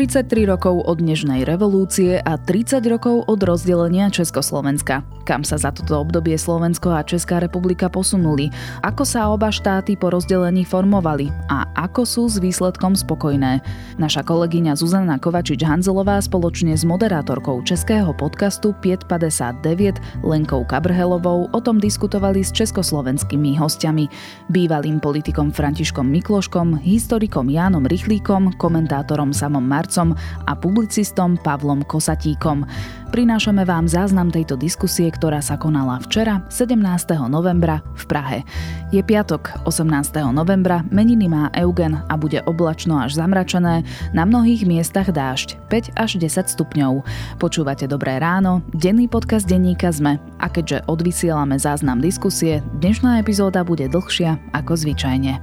33 rokov od Dnežnej revolúcie a 30 rokov od rozdelenia Československa. Kam sa za toto obdobie Slovensko a Česká republika posunuli? Ako sa oba štáty po rozdelení formovali? A ako sú s výsledkom spokojné? Naša kolegyňa Zuzana Kovačič-Hanzelová spoločne s moderátorkou českého podcastu 559 Lenkou Kabrhelovou o tom diskutovali s československými hostiami. Bývalým politikom Františkom Mikloškom, historikom Jánom Rychlíkom, komentátorom Samom Mar- Marcom a publicistom Pavlom Kosatíkom. Prinášame vám záznam tejto diskusie, ktorá sa konala včera, 17. novembra v Prahe. Je piatok, 18. novembra, meniny má Eugen a bude oblačno až zamračené, na mnohých miestach dážď, 5 až 10 stupňov. Počúvate Dobré ráno, denný podcast denníka ZME a keďže odvysielame záznam diskusie, dnešná epizóda bude dlhšia ako zvyčajne.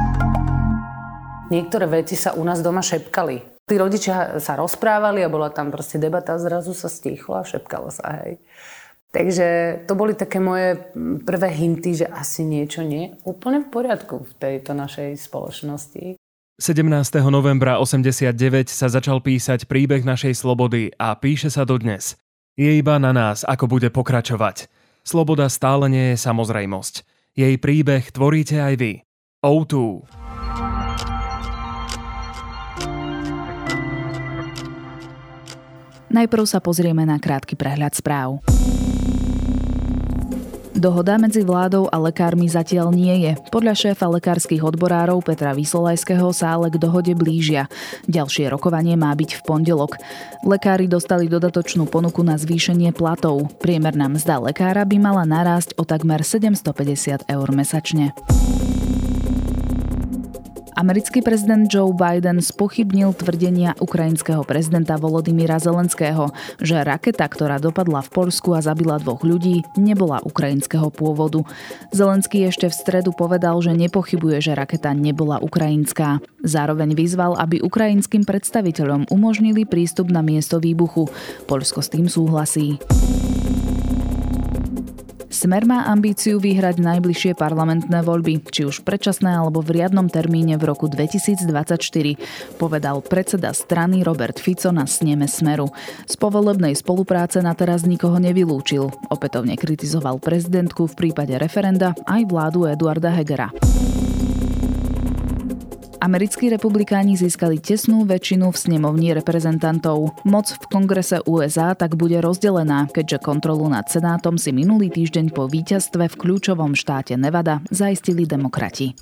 niektoré veci sa u nás doma šepkali. Tí rodičia sa rozprávali a bola tam proste debata zrazu sa stichlo a šepkalo sa, hej. Takže to boli také moje prvé hinty, že asi niečo nie úplne v poriadku v tejto našej spoločnosti. 17. novembra 89 sa začal písať príbeh našej slobody a píše sa dodnes. Je iba na nás, ako bude pokračovať. Sloboda stále nie je samozrejmosť. Jej príbeh tvoríte aj vy. O2. Najprv sa pozrieme na krátky prehľad správ. Dohoda medzi vládou a lekármi zatiaľ nie je. Podľa šéfa lekárskych odborárov Petra Vysolajského sa ale k dohode blížia. Ďalšie rokovanie má byť v pondelok. Lekári dostali dodatočnú ponuku na zvýšenie platov. Priemerná mzda lekára by mala narásť o takmer 750 eur mesačne. Americký prezident Joe Biden spochybnil tvrdenia ukrajinského prezidenta Volodymyra Zelenského, že raketa, ktorá dopadla v Polsku a zabila dvoch ľudí, nebola ukrajinského pôvodu. Zelenský ešte v stredu povedal, že nepochybuje, že raketa nebola ukrajinská. Zároveň vyzval, aby ukrajinským predstaviteľom umožnili prístup na miesto výbuchu. Polsko s tým súhlasí. Smer má ambíciu vyhrať najbližšie parlamentné voľby, či už predčasné alebo v riadnom termíne v roku 2024, povedal predseda strany Robert Fico na sneme Smeru. Z povolebnej spolupráce na teraz nikoho nevylúčil. Opätovne kritizoval prezidentku v prípade referenda aj vládu Eduarda Hegera. Americkí republikáni získali tesnú väčšinu v snemovni reprezentantov. Moc v kongrese USA tak bude rozdelená, keďže kontrolu nad Senátom si minulý týždeň po víťazstve v kľúčovom štáte Nevada zaistili demokrati.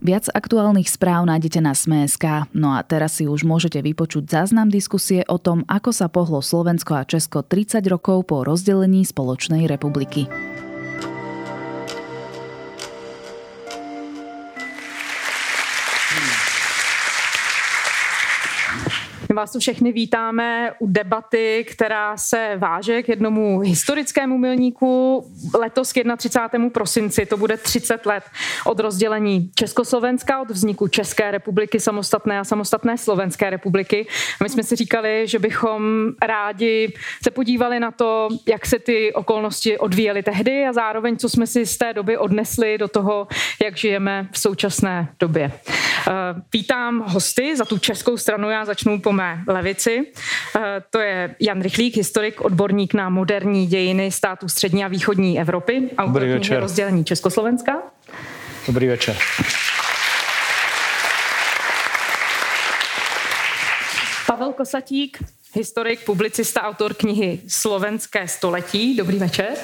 Viac aktuálnych správ nájdete na Sme.sk. No a teraz si už môžete vypočuť záznam diskusie o tom, ako sa pohlo Slovensko a Česko 30 rokov po rozdelení spoločnej republiky. My vás tu všechny vítáme u debaty, která se váže k jednomu historickému milníku. Letos k 31. prosinci to bude 30 let od rozdělení Československa, od vzniku České republiky samostatné a samostatné Slovenské republiky. A my jsme si říkali, že bychom rádi se podívali na to, jak se ty okolnosti odvíjely tehdy a zároveň, co jsme si z té doby odnesli do toho, jak žijeme v současné době. Eh, vítám hosty za tu českou stranu, já začnu po mé levici. Eh, to je Jan Rychlík, historik, odborník na moderní dějiny států střední a východní Evropy. Dobrý večer. rozdělení Československa. Dobrý večer. Pavel Kosatík, historik, publicista, autor knihy Slovenské století. Dobrý večer.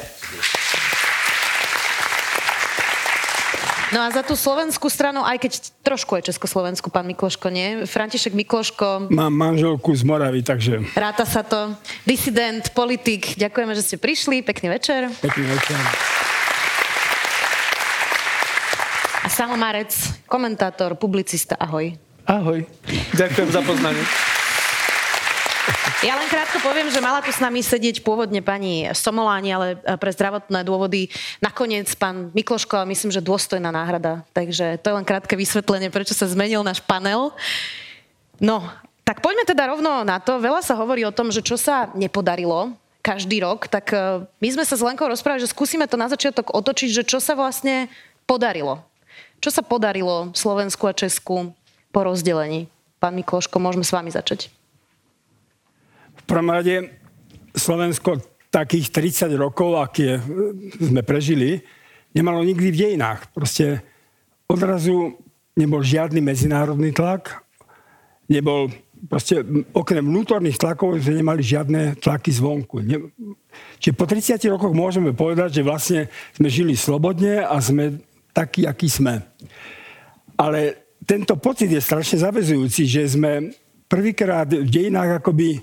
No a za tú slovenskú stranu, aj keď trošku je Československu, pán Mikloško, nie? František Mikloško. Mám manželku z Moravy, takže... Ráta sa to. Disident, politik, ďakujeme, že ste prišli. Pekný večer. Pekný večer. A Samo Marec, komentátor, publicista, ahoj. Ahoj. Ďakujem za poznanie. Ja len krátko poviem, že mala tu s nami sedieť pôvodne pani Somoláni, ale pre zdravotné dôvody nakoniec pán Mikloško a myslím, že dôstojná náhrada. Takže to je len krátke vysvetlenie, prečo sa zmenil náš panel. No, tak poďme teda rovno na to. Veľa sa hovorí o tom, že čo sa nepodarilo každý rok, tak e, my sme sa s Lenkou rozprávali, že skúsime to na začiatok otočiť, že čo sa vlastne podarilo. Čo sa podarilo Slovensku a Česku po rozdelení? Pán Mikloško, môžeme s vami začať prvom rade Slovensko takých 30 rokov, aké sme prežili, nemalo nikdy v dejinách. Proste odrazu nebol žiadny medzinárodný tlak, nebol proste okrem vnútorných tlakov sme nemali žiadne tlaky zvonku. Ne, čiže po 30 rokoch môžeme povedať, že vlastne sme žili slobodne a sme takí, akí sme. Ale tento pocit je strašne zavezujúci, že sme prvýkrát v dejinách akoby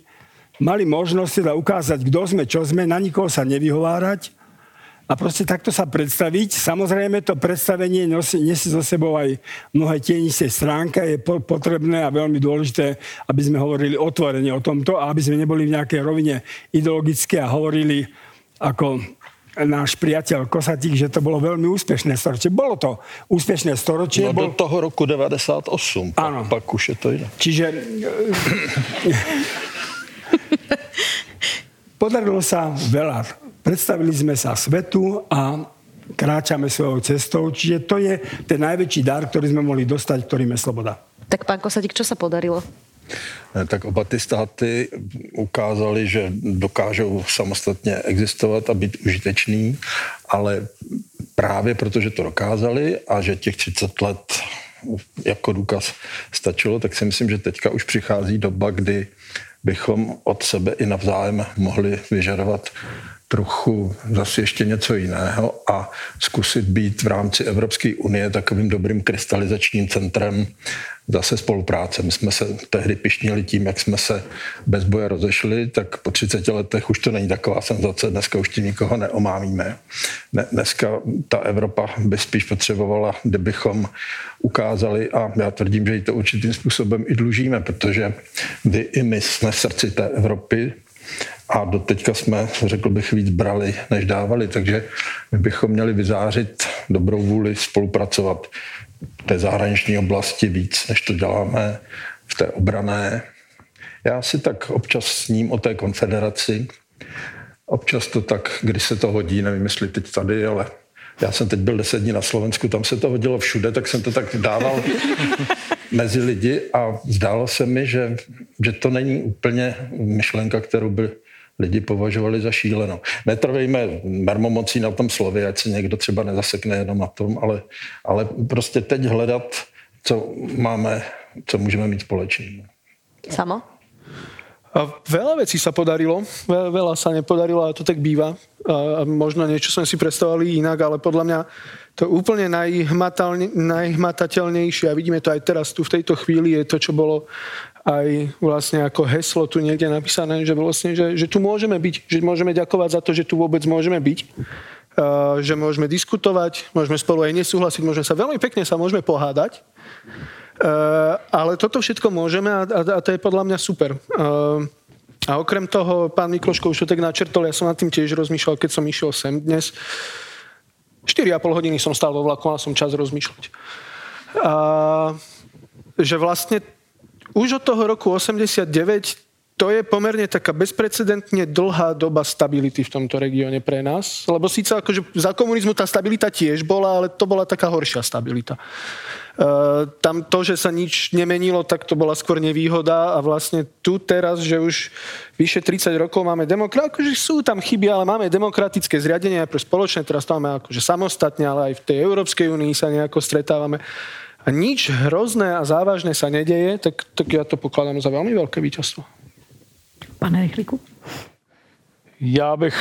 mali možnosť teda ukázať, kto sme, čo sme, na nikoho sa nevyhovárať a proste takto sa predstaviť. Samozrejme, to predstavenie nesie, nesie so sebou aj mnohé tienisté stránka. Je po, potrebné a veľmi dôležité, aby sme hovorili otvorene o tomto a aby sme neboli v nejakej rovine ideologické a hovorili ako náš priateľ Kosatík, že to bolo veľmi úspešné storočie. Bolo to úspešné storočie. No bol... do toho roku 98. Áno. Pak, pak už je to iné. Čiže Podarilo sa veľa. Predstavili sme sa svetu a kráčame svojou cestou. Čiže to je ten najväčší dar, ktorý sme mohli dostať, ktorým je sloboda. Tak pán Kosadík, čo sa podarilo? Tak oba ty státy ukázali, že dokážou samostatně existovat a být užitečný, ale právě protože to dokázali a že těch 30 let jako důkaz stačilo, tak si myslím, že teďka už přichází doba, kdy bychom od sebe i navzájem mohli vyžadovat trochu zase ještě něco jiného a zkusit být v rámci Evropské unie takovým dobrým krystalizačním centrem zase spolupráce. My jsme se tehdy pišnili tím, jak jsme se bez boje rozešli, tak po 30 letech už to není taková senzace, dneska už tím nikoho neomámíme. Dneska ta Evropa by spíš potřebovala, kdybychom ukázali, a já tvrdím, že ji to určitým způsobem i dlužíme, protože vy i my jsme srdci té Evropy, a do teďka jsme, řekl bych, víc brali, než dávali, takže my bychom měli vyzářit dobrou vůli spolupracovat v té zahraniční oblasti víc, než to děláme v té obrané. Já si tak občas s ním o té konfederaci, občas to tak, když se to hodí, nevím, jestli teď tady, ale já jsem teď byl deset dní na Slovensku, tam se to hodilo všude, tak jsem to tak dával mezi lidi a zdálo se mi, že, že to není úplně myšlenka, kterou by lidi považovali za šílenou. Netrvejme mermomocí na tom slově, ať se někdo třeba nezasekne jenom na tom, ale, ale prostě teď hledat, co máme, co můžeme mít společný. Samo? A veľa vecí sa podarilo, veľa sa nepodarilo, ale to tak býva. A možno niečo sme si predstavovali inak, ale podľa mňa to úplne najhmatateľnejšie, a vidíme to aj teraz tu v tejto chvíli, je to, čo bolo aj vlastne ako heslo tu niekde napísané, že vlastne, že, že tu môžeme byť, že môžeme ďakovať za to, že tu vôbec môžeme byť, že môžeme diskutovať, môžeme spolu aj nesúhlasiť, môžeme sa veľmi pekne sa môžeme pohádať, uh, ale toto všetko môžeme a, a, a to je podľa mňa super. Uh, a okrem toho, pán Mikloško už to tak načrtol, ja som nad tým tiež rozmýšľal, keď som išiel sem dnes. 4,5 hodiny som stál vo vlaku, mal som čas rozmýšľať. A, že vlastne už od toho roku 89 to je pomerne taká bezprecedentne dlhá doba stability v tomto regióne pre nás. Lebo síce akože za komunizmu tá stabilita tiež bola, ale to bola taká horšia stabilita. Uh, tam to, že sa nič nemenilo, tak to bola skôr nevýhoda a vlastne tu teraz, že už vyše 30 rokov máme demokrat, akože sú tam chyby, ale máme demokratické zriadenie aj pre spoločné, teraz to máme akože samostatne, ale aj v tej Európskej únii sa nejako stretávame a nič hrozné a závažné sa nedeje, tak, tak ja to pokladám za veľmi veľké víťazstvo. Pane Rychliku? Já bych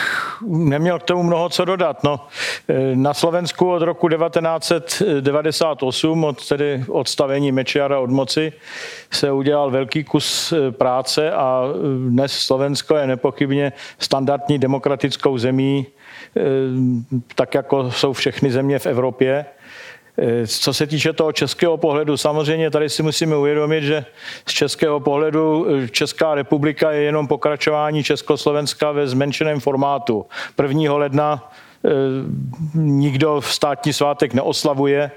neměl k tomu mnoho co dodat. No, na Slovensku od roku 1998, od tedy odstavení Mečiara od moci, se udělal velký kus e, práce a dnes Slovensko je nepochybně standardní demokratickou zemí, e, tak jako jsou všechny země v Evropě. Eh, co se týče toho českého pohledu, samozřejmě tady si musíme uvědomit, že z českého pohledu eh, Česká republika je jenom pokračování Československa ve zmenšeném formátu. 1. ledna eh, nikdo v státní svátek neoslavuje,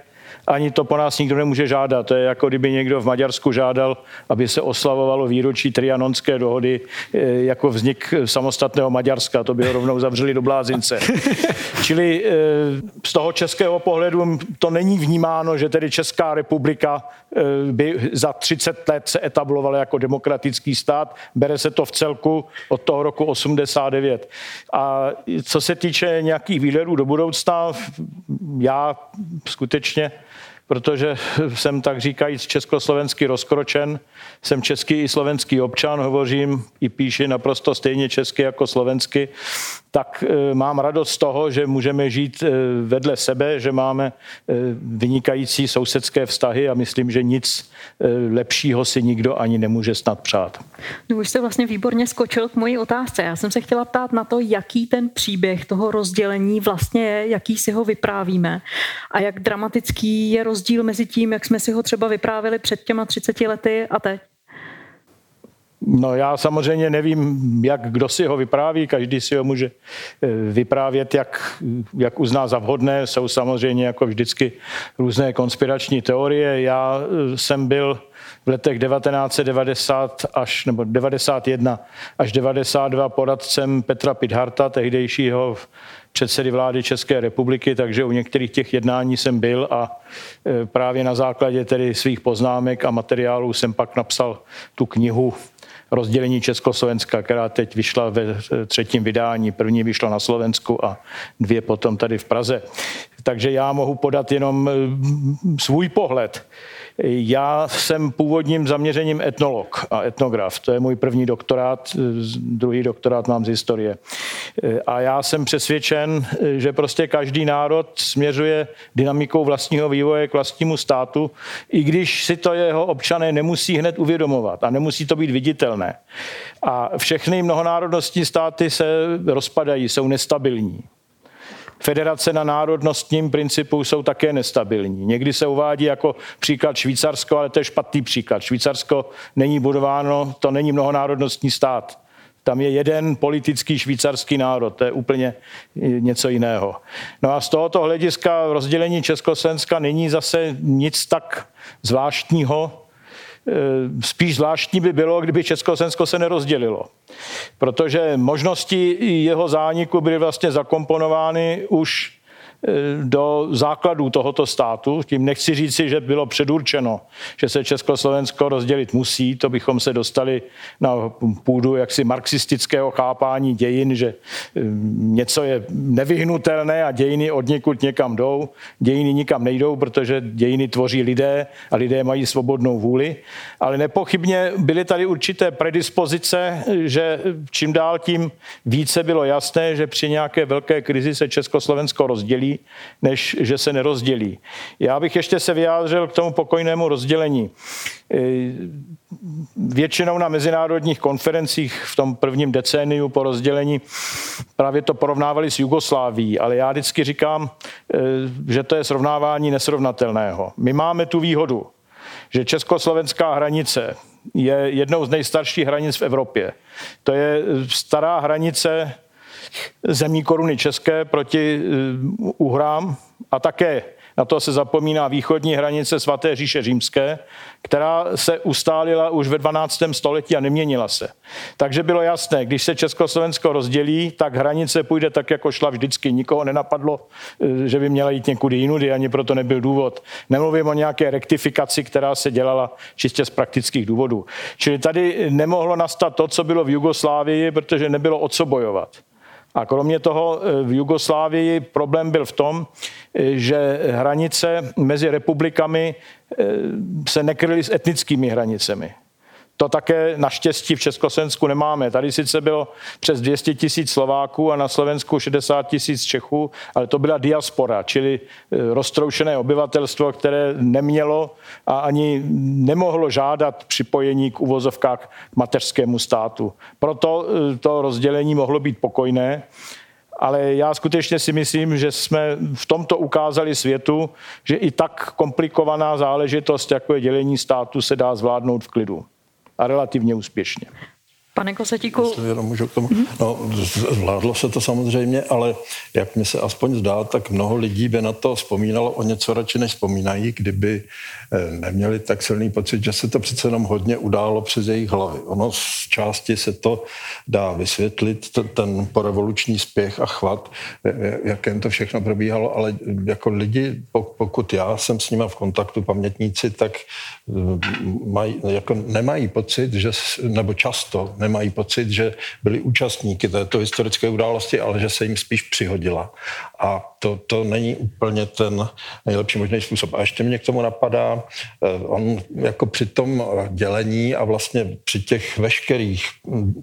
ani to po nás nikdo nemůže žádat. To je jako kdyby někdo v Maďarsku žádal, aby se oslavovalo výročí trianonské dohody eh, jako vznik samostatného Maďarska. To by ho rovnou zavřeli do blázince. Čili eh, z toho českého pohledu to není vnímáno, že tedy Česká republika eh, by za 30 let se etablovala jako demokratický stát. Bere se to v celku od toho roku 89. A co se týče nějakých výhledů do budoucna, já skutečně protože jsem tak říkajíc československý rozkročen, jsem český i slovenský občan, hovořím i píši naprosto stejně česky jako slovensky, tak e, mám radost z toho, že můžeme žít e, vedle sebe, že máme e, vynikající sousedské vztahy a myslím, že nic lepšího si nikdo ani nemůže snad přát. No už jste vlastně výborně skočil k mojí otázce. Já jsem se chtěla ptát na to, jaký ten příběh toho rozdělení vlastně je, jaký si ho vyprávíme a jak dramatický je rozdíl mezi tím, jak jsme si ho třeba vyprávili před těma 30 lety a teď. No já samozřejmě nevím, jak kdo si ho vypráví, každý si ho může eh, vyprávět, jak, jak uzná za vhodné. Jsou samozřejmě jako vždycky různé konspirační teorie. Já eh, jsem byl v letech 1990 až, nebo 91 až 92 poradcem Petra Pidharta, tehdejšího předsedy vlády České republiky, takže u některých těch jednání jsem byl a eh, právě na základě tedy svých poznámek a materiálů jsem pak napsal tu knihu rozdělení Československa, která teď vyšla ve třetím vydání. První vyšla na Slovensku a dvě potom tady v Praze. Takže já mohu podat jenom mm, svůj pohled. Já jsem původním zaměřením etnolog a etnograf. To je můj první doktorát, druhý doktorát mám z historie. A já jsem přesvědčen, že prostě každý národ směřuje dynamikou vlastního vývoje k vlastnímu státu, i když si to jeho občané nemusí hned uvědomovat a nemusí to být viditelné. A všechny mnohonárodnostní státy se rozpadají, jsou nestabilní. Federace na národnostním principu jsou také nestabilní. Někdy se uvádí jako příklad Švýcarsko, ale to je špatný příklad. Švýcarsko není budováno, to není mnohonárodnostní stát. Tam je jeden politický švýcarský národ, to je úplně něco jiného. No a z tohoto hlediska rozdělení Československa není zase nic tak zvláštního, spíš zvláštní by bylo, kdyby Československo se nerozdělilo. Protože možnosti jeho zániku byly vlastně zakomponovány už do základů tohoto státu. Tím nechci říci, že bylo předurčeno, že se Československo rozdělit musí, to bychom se dostali na půdu jaksi marxistického chápání dějin, že eh, něco je nevyhnutelné a dějiny od někud někam jdou. Dějiny nikam nejdou, protože dějiny tvoří lidé a lidé mají svobodnou vůli. Ale nepochybně byly tady určité predispozice, že čím dál tím více bylo jasné, že při nějaké velké krizi se Československo rozdělí než že se nerozdělí. Já bych ještě se vyjádřil k tomu pokojnému rozdělení. E, většinou na mezinárodních konferencích v tom prvním decéniu po rozdělení právě to porovnávali s Jugosláví, ale já vždycky říkám, e, že to je srovnávání nesrovnatelného. My máme tu výhodu, že československá hranice je jednou z nejstarších hranic v Evropě. To je stará hranice zemí koruny české proti eh, uhrám a také na to se zapomíná východní hranice svaté říše římské, která se ustálila už ve 12. století a neměnila se. Takže bylo jasné, když se Československo rozdělí, tak hranice půjde tak, jako šla vždycky. Nikoho nenapadlo, eh, že by měla jít někudy jinudy, ani proto nebyl důvod. Nemluvím o nějaké rektifikaci, která se dělala čistě z praktických důvodů. Čili tady nemohlo nastat to, co bylo v Jugoslávii, protože nebylo o co bojovat. A kromě toho eh, v Jugoslávii problém byl v tom, eh, že hranice mezi republikami eh, se nekryly s etnickými hranicemi. To také naštěstí v Československu nemáme. Tady sice bylo přes 200 tisíc Slováků a na Slovensku 60 tisíc Čechů, ale to byla diaspora, čili e, roztroušené obyvatelstvo, které nemělo a ani nemohlo žádat připojení k uvozovkách k mateřskému státu. Proto e, to rozdělení mohlo být pokojné. ale já skutečně si myslím, že jsme v tomto ukázali světu, že i tak komplikovaná záležitost, jako je dělení státu, se dá zvládnout v klidu a relativně úspěšně. Pane Kosetíku. Jenom můžu k tomu. No, zvládlo se to samozřejmě, ale jak mi se aspoň zdá, tak mnoho lidí by na to vzpomínalo o něco radši, než vzpomínají, kdyby eh, neměli tak silný pocit, že se to přece jenom hodně událo přes jejich hlavy. Ono z části se to dá vysvětlit, ten porevoluční spěch a chvat, jakém to všechno probíhalo, ale jako lidi, pokud já jsem s nimi v kontaktu, pamětníci, tak eh, mají, jako nemají pocit, že, nebo často nemají pocit, že byli účastníky této historické události, ale že se jim spíš přihodila. A to, to není úplně ten nejlepší možný způsob. A ještě mě k tomu napadá, eh, on jako při tom dělení a vlastně při těch veškerých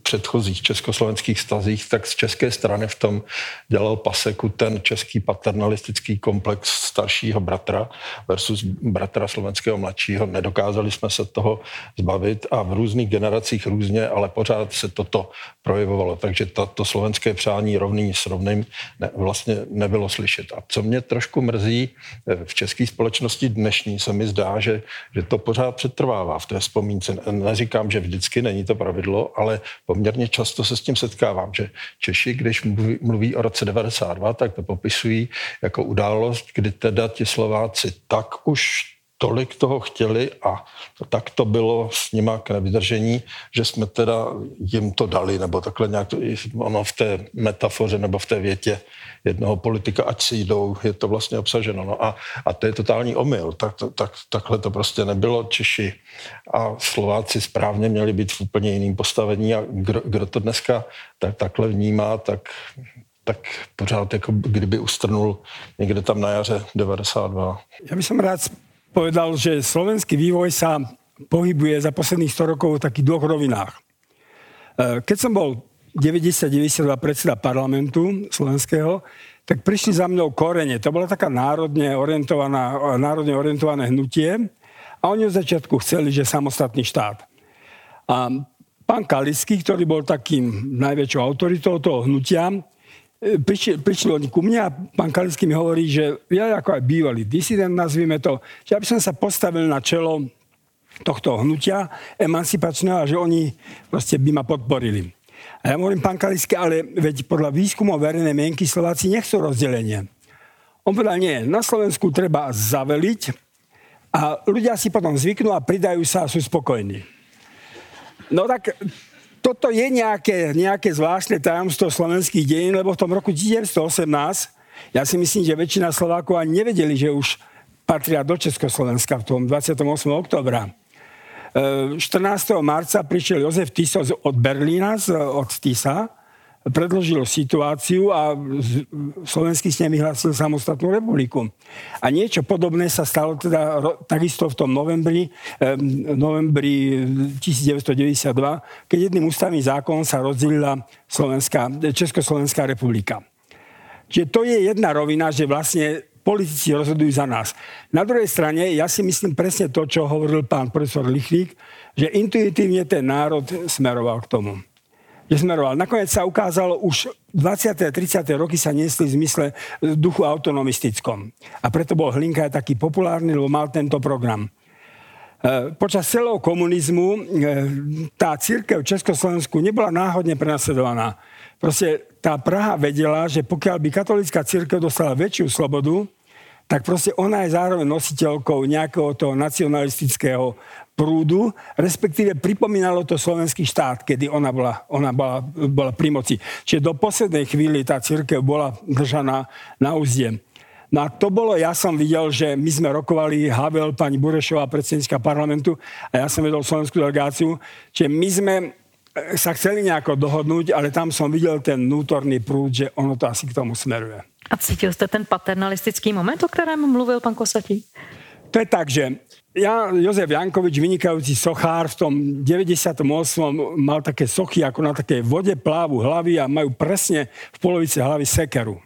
předchozích československých stazích, tak z české strany v tom dělal paseku ten český paternalistický komplex staršího bratra versus bratra slovenského mladšího. Nedokázali jsme se toho zbavit a v různých generacích různě, ale pořád se toto projevovalo. Takže to, to slovenské přání rovný s rovným ne, vlastně nebylo slyšet. A co mě trošku mrzí eh, v české společnosti dnešní, se mi zdá, že, že to pořád přetrvává v té vzpomínce. Neříkám, že vždycky není to pravidlo, ale poměrně často se s tím setkávám, že Češi, když mluví, mluví o roce 92, tak to popisují jako událost, kdy teda ti Slováci tak už tolik toho chtěli a tak to bylo s nima k nevydržení, že jsme teda jim to dali, nebo takhle nějak to, ono v té metafoře nebo v té větě jednoho politika, ať si jdou, je to vlastně obsaženo. No a, a to je totální omyl. Tak, tak, takhle to prostě nebylo. Češi a Slováci správně měli být v úplně jiném postavení a kdo, kdo to dneska tak, takhle vnímá, tak tak pořád jako kdyby ustrnul někde tam na jaře 92. Já bych rád povedal, že slovenský vývoj sa pohybuje za posledných 100 rokov v takých dvoch rovinách. E, keď som bol 90-92 predseda parlamentu slovenského, tak prišli za mnou korene. To bola taká národne, orientovaná, národne orientované hnutie a oni od začiatku chceli, že samostatný štát. A pán Kalisky, ktorý bol takým najväčšou autoritou toho hnutia, prišli, prišli oni ku mne a pán Kalický mi hovorí, že ja ako aj bývalý disident, nazvime to, že aby som sa postavil na čelo tohto hnutia emancipačného a že oni proste by ma podporili. A ja hovorím, pán Kalický, ale veď podľa výskumov verejnej mienky Slováci nechcú rozdelenie. On povedal, nie, na Slovensku treba zaveliť a ľudia si potom zvyknú a pridajú sa a sú spokojní. No tak toto je nejaké, nejaké zvláštne tajomstvo slovenských dejín, lebo v tom roku 1918 ja si myslím, že väčšina Slovákov ani nevedeli, že už patria do Československa v tom 28. oktobra. 14. E, marca prišiel Jozef Tiso od Berlína, od Tisa, predložil situáciu a slovenský snem vyhlásil samostatnú republiku. A niečo podobné sa stalo teda takisto v tom novembri, novembri 1992, keď jedným ústavným zákonom sa rozdelila Slovenská, Československá republika. Čiže to je jedna rovina, že vlastne politici rozhodujú za nás. Na druhej strane, ja si myslím presne to, čo hovoril pán profesor Lichvík, že intuitívne ten národ smeroval k tomu že smeroval. Nakoniec sa ukázalo, už 20. a 30. roky sa niesli v zmysle duchu autonomistickom. A preto bol Hlinka aj taký populárny, lebo mal tento program. E, počas celého komunizmu e, tá církev v Československu nebola náhodne prenasledovaná. Proste tá Praha vedela, že pokiaľ by katolická církev dostala väčšiu slobodu, tak proste ona je zároveň nositeľkou nejakého toho nacionalistického prúdu, respektíve pripomínalo to slovenský štát, kedy ona bola, ona bola, bola pri moci. Čiže do poslednej chvíli tá církev bola držaná na úzde. No a to bolo, ja som videl, že my sme rokovali Havel, pani Burešová, predsednická parlamentu a ja som vedol slovenskú delegáciu, že my sme e, sa chceli nejako dohodnúť, ale tam som videl ten vnútorný prúd, že ono to asi k tomu smeruje. A cítil jste ten paternalistický moment, o kterém mluvil pan Kosatí? To je tak, že ja, Jozef Jankovič, vynikajúci sochár, v tom 98. mal také sochy, ako na takej vode plávu hlavy a majú presne v polovici hlavy sekeru.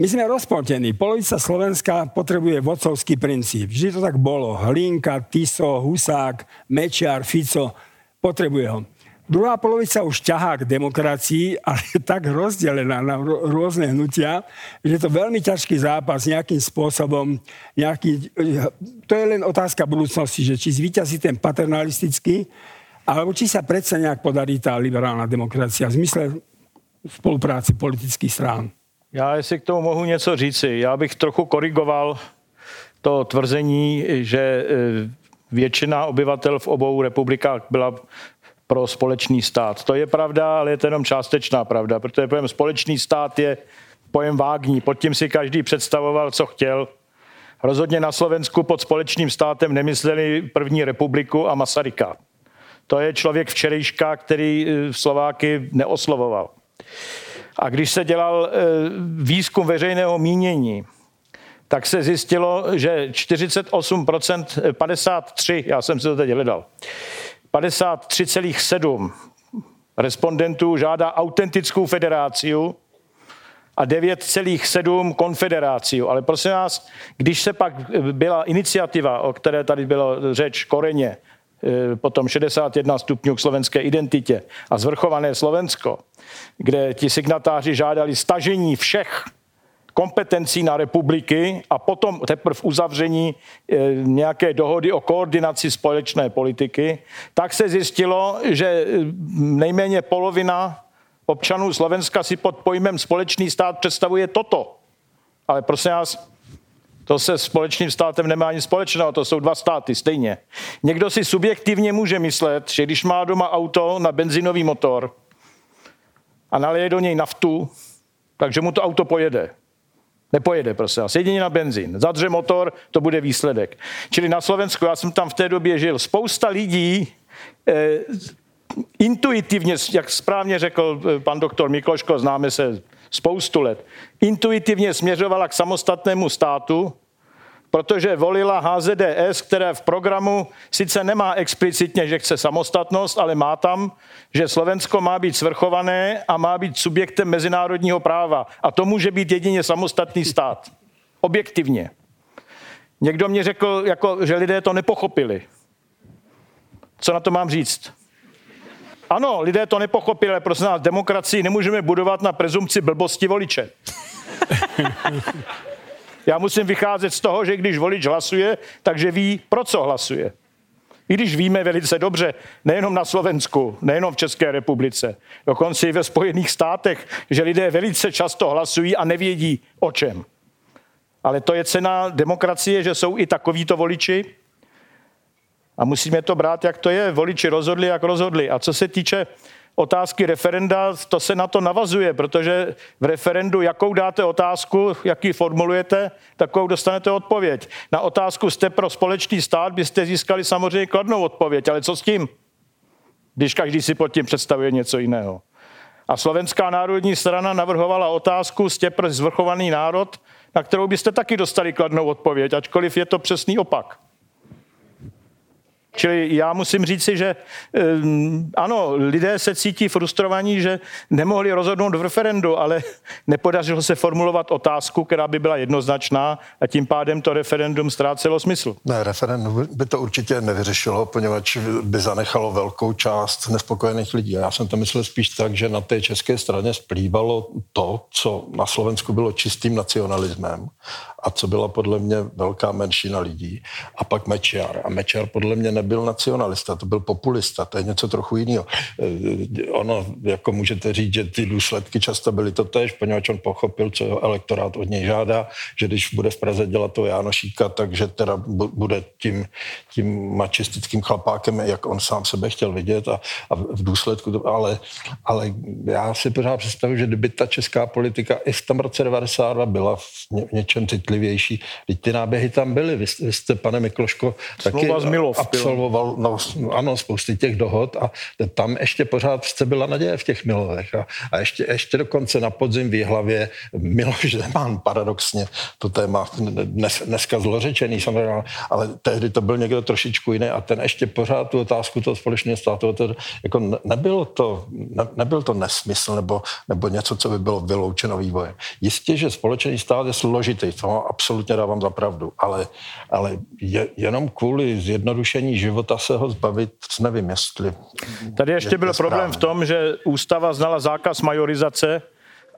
My sme rozpoltení. Polovica Slovenska potrebuje vodcovský princíp. Vždy to tak bolo. Hlinka, Tiso, Husák, Mečiar, Fico. Potrebuje ho. Druhá polovica už ťahá k demokracii, ale je tak rozdelená na rôzne hnutia, že je to veľmi ťažký zápas nejakým spôsobom. Nejaký, to je len otázka budúcnosti, že či zvýťazí ten paternalistický, alebo či sa predsa nejak podarí tá liberálna demokracia v zmysle spolupráci politických strán. Já, jestli k tomu mohu něco říci, já bych trochu korigoval to tvrzení, že e, většina obyvatel v obou republikách byla pro společný stát. To je pravda, ale je to jenom částečná pravda, protože pojem společný stát je pojem vágní. Pod tím si každý představoval, co chtěl. Rozhodně na Slovensku pod společným státem nemysleli první republiku a Masaryka. To je člověk včerejška, který e, Slováky neoslovoval. A když se dělal e, výzkum veřejného mínění, tak se zjistilo, že 48%, 53, já jsem si to teď hledal, 53,7 respondentů žádá autentickou federáciu a 9,7 konfederáciu. Ale prosím vás, když se pak byla iniciativa, o které tady bylo řeč, koreně, e, potom 61 stupňů k slovenské identitě a zvrchované Slovensko, kde ti signatáři žádali stažení všech kompetencí na republiky a potom teprve uzavření e, nějaké dohody o koordinaci společné politiky, tak se zjistilo, že e, nejméně polovina občanů Slovenska si pod pojmem společný stát představuje toto. Ale prosím vás, to se společným státem nemá ani společného, to jsou dva státy stejně. Někdo si subjektivně může myslet, že když má doma auto na benzinový motor a naleje do něj naftu, takže mu to auto pojede. Nepojede, prosím vás. Jedině na benzín. Zadře motor, to bude výsledek. Čili na Slovensku, já jsem tam v té době žil, spousta lidí eh, intuitivně, jak správně řekl eh, pan doktor Mikloško, známe se spoustu let, intuitivně směřovala k samostatnému státu, protože volila HZDS, které v programu sice nemá explicitně, že chce samostatnost, ale má tam, že Slovensko má být svrchované a má být subjektem mezinárodního práva. A to může být jedině samostatný stát. Objektivně. Někdo mě řekl, jako, že lidé to nepochopili. Co na to mám říct? Ano, lidé to nepochopili, ale prosím nás, demokracii nemůžeme budovat na prezumci blbosti voliče. Já musím vycházet z toho, že když volič hlasuje, takže ví, pro co hlasuje. I když víme velice dobře, nejenom na Slovensku, nejenom v České republice, dokonce i ve Spojených státech, že lidé velice často hlasují a nevědí o čem. Ale to je cena demokracie, že jsou i takovýto voliči. A musíme to brát, jak to je. Voliči rozhodli, jak rozhodli. A co se týče otázky referenda, to se na to navazuje, protože v referendu, jakou dáte otázku, jaký formulujete, takovou dostanete odpověď. Na otázku jste pro společný stát, byste získali samozřejmě kladnou odpověď, ale co s tím, když každý si pod tím představuje něco jiného. A Slovenská národní strana navrhovala otázku, jste pro zvrchovaný národ, na kterou byste taky dostali kladnou odpověď, ačkoliv je to přesný opak. Čili já musím říci, že um, ano, lidé se cítí frustrovaní, že nemohli rozhodnout v referendu, ale nepodařilo se formulovat otázku, která by byla jednoznačná a tím pádem to referendum ztrácelo smysl. Ne, referendum by to určitě nevyřešilo, poněvadž by zanechalo velkou část nespokojených lidí. Já jsem to myslel spíš tak, že na té české straně splývalo to, co na Slovensku bylo čistým nacionalismem a co byla podle mě velká menšina lidí. A pak Mečiar. A Mečiar podle mě nebyl nacionalista, to byl populista, to je něco trochu jiného. Eh, ono, jako můžete říct, že ty důsledky často byly to tež, poněvadž on pochopil, co jeho elektorát od něj žádá, že když bude v Praze dělat to Jánošíka, takže teda bude tím, tím mačistickým chlapákem, jak on sám sebe chtěl vidět a, a v důsledku, to, ale, ale já si pořád představuji, že kdyby ta česká politika i v tom roce 92 byla v ně, něčem citlivější, teď ty náběhy tam byly, vy, vy jste, pane Mikloško, taky absolvoval, no, ano, spousty těch dohod a tam ještě pořád jste byla naděje v těch Milovech. A, a ještě, ještě dokonce na podzim v hlavě Miloš Zeman, paradoxně, to téma dnes, dneska zlořečený samozřejmě, ale tehdy to byl někdo trošičku jiný a ten ještě pořád tu otázku toho společného státu, to, jako nebylo to, ne, nebyl to nesmysl nebo, nebo něco, co by bylo vyloučeno vývojem. Jistě, že společný stát je složitý, to ano, absolutně dávám za pravdu, ale, ale je, jenom kvůli zjednodušení života se ho zbavit, nevím, jestli... Tady ještě byl problém v tom, že ústava znala zákaz majorizace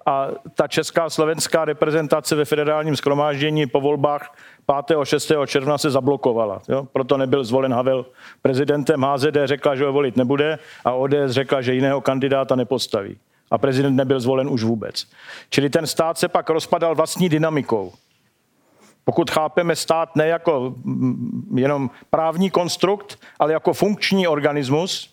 a ta česká slovenská reprezentace ve federálním schromáždění po volbách 5. 6. června se zablokovala. Jo? Proto nebyl zvolen Havel prezidentem. HZD řekla, že ho volit nebude a ODS řekla, že jiného kandidáta nepostaví. A prezident nebyl zvolen už vůbec. Čili ten stát se pak rozpadal vlastní dynamikou. Pokud chápeme stát ne jako jenom právní konstrukt, ale jako funkční organismus,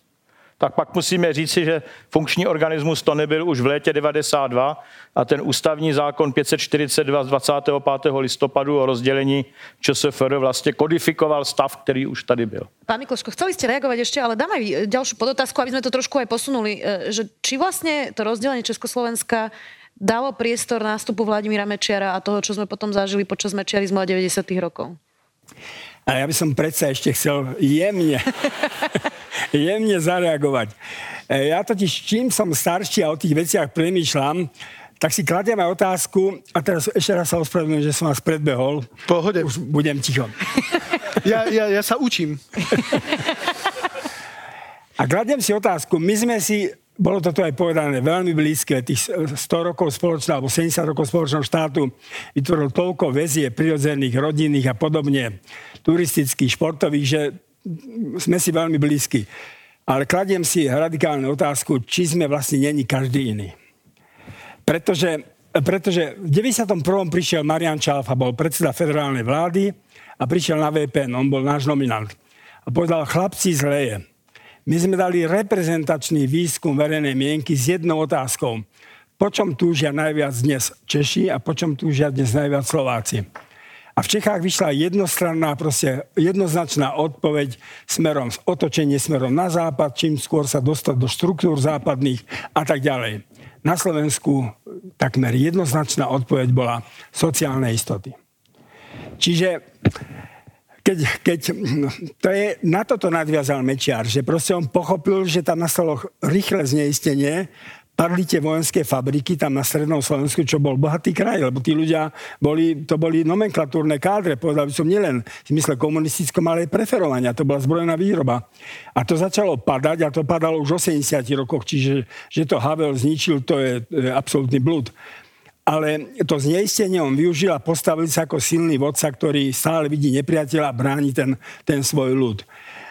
tak pak musíme říci, že funkční organismus to nebyl už v létě 92 a ten ústavní zákon 542 z 25. listopadu o rozdělení ČSFR vlastně kodifikoval stav, který už tady byl. Pán Mikloško, chceli ste reagovať ešte, ale dám aj ďalšiu podotázku, aby sme to trošku aj posunuli. E, že či vlastne to rozdelenie Československa dalo priestor nástupu Vladimíra Mečiara a toho, čo sme potom zažili počas mečiarizmu a 90. rokov? A ja by som predsa ešte chcel jemne, jemne zareagovať. E, ja totiž, čím som starší a o tých veciach premýšľam, tak si kladieme otázku, a teraz ešte raz sa ospravedlňujem, že som vás predbehol. Pohode. Už budem ticho. Ja, ja, ja sa učím. A kladiem si otázku, my sme si bolo to tu aj povedané, veľmi blízke, tých 100 rokov spoločného, alebo 70 rokov spoločného štátu vytvoril toľko väzie prirodzených, rodinných a podobne, turistických, športových, že sme si veľmi blízki. Ale kladiem si radikálnu otázku, či sme vlastne není každý iný. Pretože, pretože v 91. prišiel Marian Čalfa, bol predseda federálnej vlády a prišiel na VPN, on bol náš nominant. A povedal, chlapci zleje my sme dali reprezentačný výskum verejnej mienky s jednou otázkou. Po čom túžia najviac dnes Češi a po čom túžia dnes najviac Slováci? A v Čechách vyšla jednostranná, proste jednoznačná odpoveď smerom, otočenie smerom na západ, čím skôr sa dostať do štruktúr západných a tak ďalej. Na Slovensku takmer jednoznačná odpoveď bola sociálne istoty. Čiže keď, keď, to je, na toto nadviazal Mečiar, že proste on pochopil, že tam nastalo rýchle zneistenie, padli tie vojenské fabriky tam na strednom Slovensku, čo bol bohatý kraj, lebo tí ľudia boli, to boli nomenklatúrne kádre, povedal by som nielen v zmysle komunistickom, ale aj preferovania, to bola zbrojená výroba. A to začalo padať a to padalo už v 80 rokoch, čiže že to Havel zničil, to je, je absolútny blúd ale to zneistenie on využil a postavil sa ako silný vodca, ktorý stále vidí nepriateľa a bráni ten, ten svoj ľud.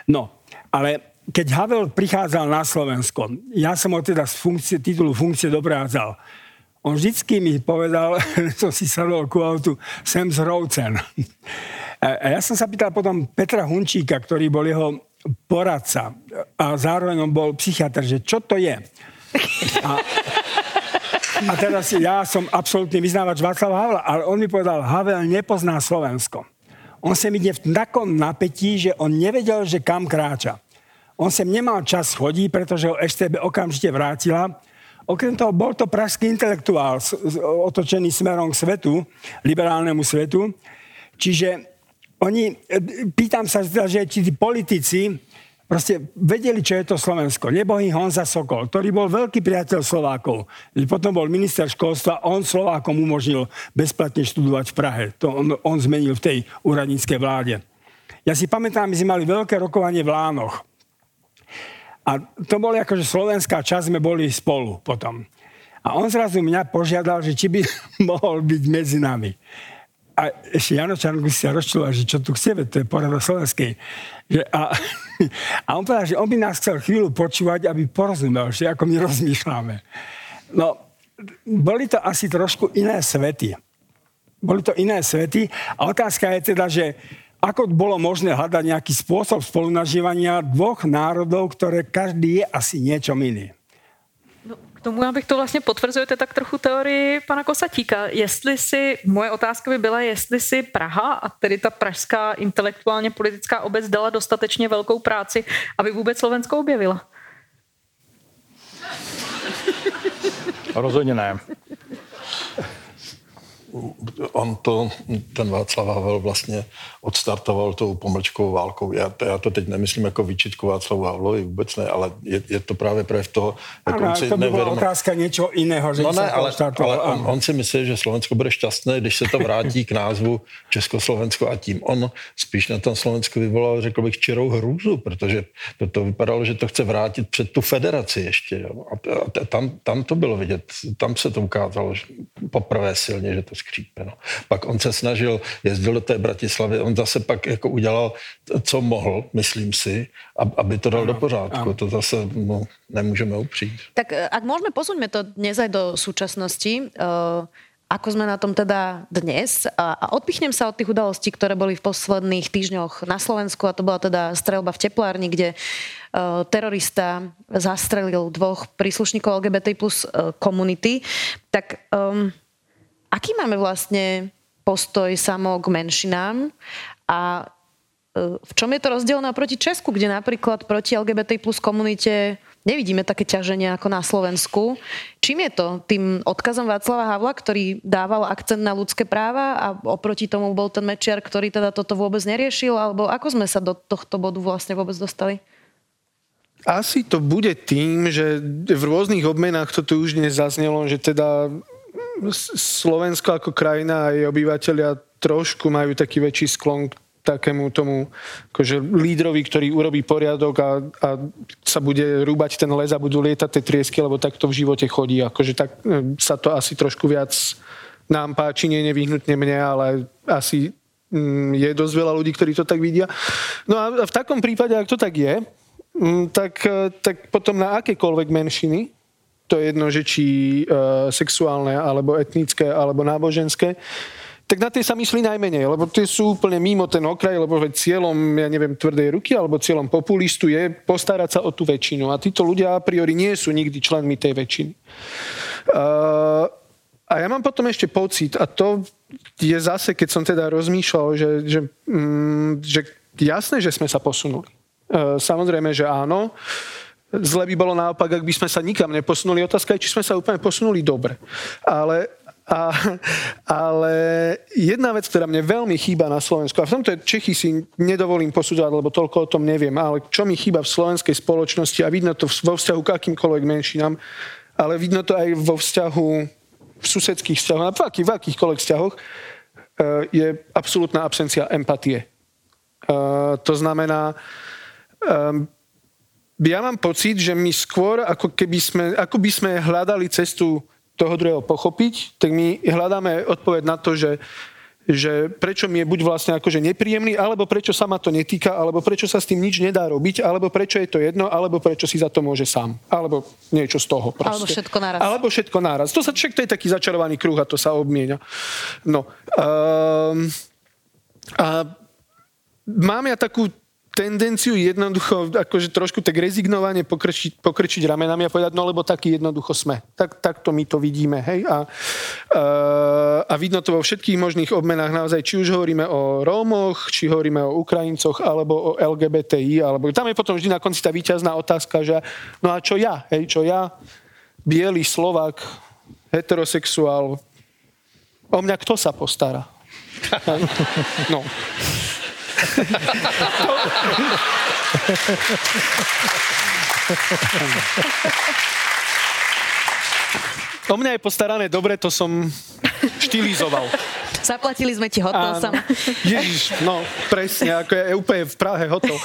No, ale keď Havel prichádzal na Slovensko, ja som ho teda z funkcie, titulu funkcie dobrádzal. On vždycky mi povedal, som si sadol ku autu, sem z Rovcen. A ja som sa pýtal potom Petra Hunčíka, ktorý bol jeho poradca a zároveň on bol psychiatr, že čo to je. A a teraz ja som absolútny vyznávač Václava Havla, ale on mi povedal, Havel nepozná Slovensko. On sem ide v takom napätí, že on nevedel, že kam kráča. On sem nemal čas chodí, pretože ho STB okamžite vrátila. Okrem toho bol to pražský intelektuál otočený smerom k svetu, liberálnemu svetu. Čiže oni, e, pýtam sa, že či tí politici proste vedeli, čo je to Slovensko. Nebohý Honza Sokol, ktorý bol veľký priateľ Slovákov. Potom bol minister školstva, on Slovákom umožnil bezplatne študovať v Prahe. To on, on zmenil v tej úradníckej vláde. Ja si pamätám, my sme mali veľké rokovanie v Lánoch. A to boli akože slovenská časť, sme boli spolu potom. A on zrazu mňa požiadal, že či by mohol byť medzi nami a ešte Jano Čarnku si sa rozčuloval, že čo tu chce, to je porada slovenskej. Že a, a on povedal, že on by nás chcel chvíľu počúvať, aby porozumel, že ako my rozmýšľame. No, boli to asi trošku iné svety. Boli to iné svety a otázka je teda, že ako bolo možné hľadať nejaký spôsob spolunažívania dvoch národov, ktoré každý je asi niečom iný tomu, abych to vlastně potvrzujete tak trochu teorii pana Kosatíka. Jestli si, moje otázka by byla, jestli si Praha a tedy ta pražská intelektuálně politická obec dala dostatečně velkou práci, aby vůbec Slovensko objevila. Rozhodně ne. On to, ten Václav Havel vlastně odstartoval tou pomlčkovou válkou. Já, já to teď nemyslím jako výčitku Václavu Havlovi, vůbec ne, ale je, je to právě projev toho... Jako ano, si to by byla otázka něčeho jiného, že no ne, ale, ale on, on, si myslí, že Slovensko bude šťastné, když se to vrátí k názvu Československo a tím on spíš na tom Slovensku vyvolal, řekl bych, čirou hrůzu, protože to, to vypadalo, že to chce vrátit před tu federaci ještě. Jo. A, a tam, tam to bylo vidět, tam se to ukázalo že poprvé silně, že to skřípe. No. Pak on se snažil, jezdil do té Bratislavy, on zase pak jako udělal, co mohl, myslím si, aby to dal ano, do pořádku. Ano. To zase no, nemůžeme upřít. Tak eh, ak môžeme, posuňme to dnes aj do súčasnosti. Uh, ako sme na tom teda dnes. A, a odpichnem sa od tých udalostí, ktoré boli v posledných týždňoch na Slovensku a to bola teda strelba v teplárni, kde uh, terorista zastrelil dvoch príslušníkov LGBT plus uh, komunity. Tak um, aký máme vlastne postoj samo k menšinám a uh, v čom je to rozdielne proti Česku, kde napríklad proti LGBT plus komunite nevidíme také ťaženie ako na Slovensku. Čím je to? Tým odkazom Václava Havla, ktorý dával akcent na ľudské práva a oproti tomu bol ten Mečiar, ktorý teda toto vôbec neriešil? Alebo ako sme sa do tohto bodu vlastne vôbec dostali? Asi to bude tým, že v rôznych obmenách to tu už dnes zaznelo, že teda Slovensko ako krajina a jej obyvateľia trošku majú taký väčší sklon k takému tomu akože lídrovi, ktorý urobí poriadok a, a sa bude rúbať ten les a budú lietať tie triesky, lebo tak to v živote chodí. Akože tak e, sa to asi trošku viac nám páči, nie nevyhnutne mne, ale asi mm, je dosť veľa ľudí, ktorí to tak vidia. No a v takom prípade, ak to tak je, mm, tak, e, tak potom na akékoľvek menšiny, to je jedno, že či e, sexuálne, alebo etnické, alebo náboženské, tak na tie sa myslí najmenej, lebo tie sú úplne mimo ten okraj, lebo cieľom, ja neviem, tvrdej ruky alebo cieľom populistu je postarať sa o tú väčšinu. A títo ľudia a priori nie sú nikdy členmi tej väčšiny. Uh, a ja mám potom ešte pocit, a to je zase, keď som teda rozmýšľal, že, že, mm, že jasné, že sme sa posunuli. Uh, samozrejme, že áno. Zle by bolo naopak, ak by sme sa nikam neposunuli. Otázka je, či sme sa úplne posunuli dobre. Ale a, ale jedna vec, ktorá mne veľmi chýba na Slovensku, a v tomto Čechy si nedovolím posudzovať, lebo toľko o tom neviem, ale čo mi chýba v slovenskej spoločnosti a vidno to vo vzťahu k akýmkoľvek menšinám, ale vidno to aj vo vzťahu v susedských vzťahoch, v, akých, v akýchkoľvek vzťahoch, e, je absolútna absencia empatie. E, to znamená, e, ja mám pocit, že my skôr, ako, keby sme, ako by sme hľadali cestu toho druhého pochopiť, tak my hľadáme odpoveď na to, že že prečo mi je buď vlastne akože nepríjemný, alebo prečo sa ma to netýka, alebo prečo sa s tým nič nedá robiť, alebo prečo je to jedno, alebo prečo si za to môže sám. Alebo niečo z toho proste. Alebo všetko naraz. Alebo všetko naraz. To sa však to je taký začarovaný kruh a to sa obmienia. No. Um, a mám ja takú tendenciu jednoducho, akože trošku tak rezignovane pokrčiť, pokrčiť ramenami a povedať, no lebo taký jednoducho sme. Tak, takto my to vidíme, hej. A, a, a vidno to vo všetkých možných obmenách naozaj, či už hovoríme o Rómoch, či hovoríme o Ukrajincoch, alebo o LGBTI, alebo tam je potom vždy na konci tá výťazná otázka, že no a čo ja, hej, čo ja, biely Slovak, heterosexuál, o mňa kto sa postará? no. O mňa je postarané dobre, to som štilizoval. Zaplatili sme ti hotel sama. Ježiš, no presne, ako je, je úplne v Prahe hotel.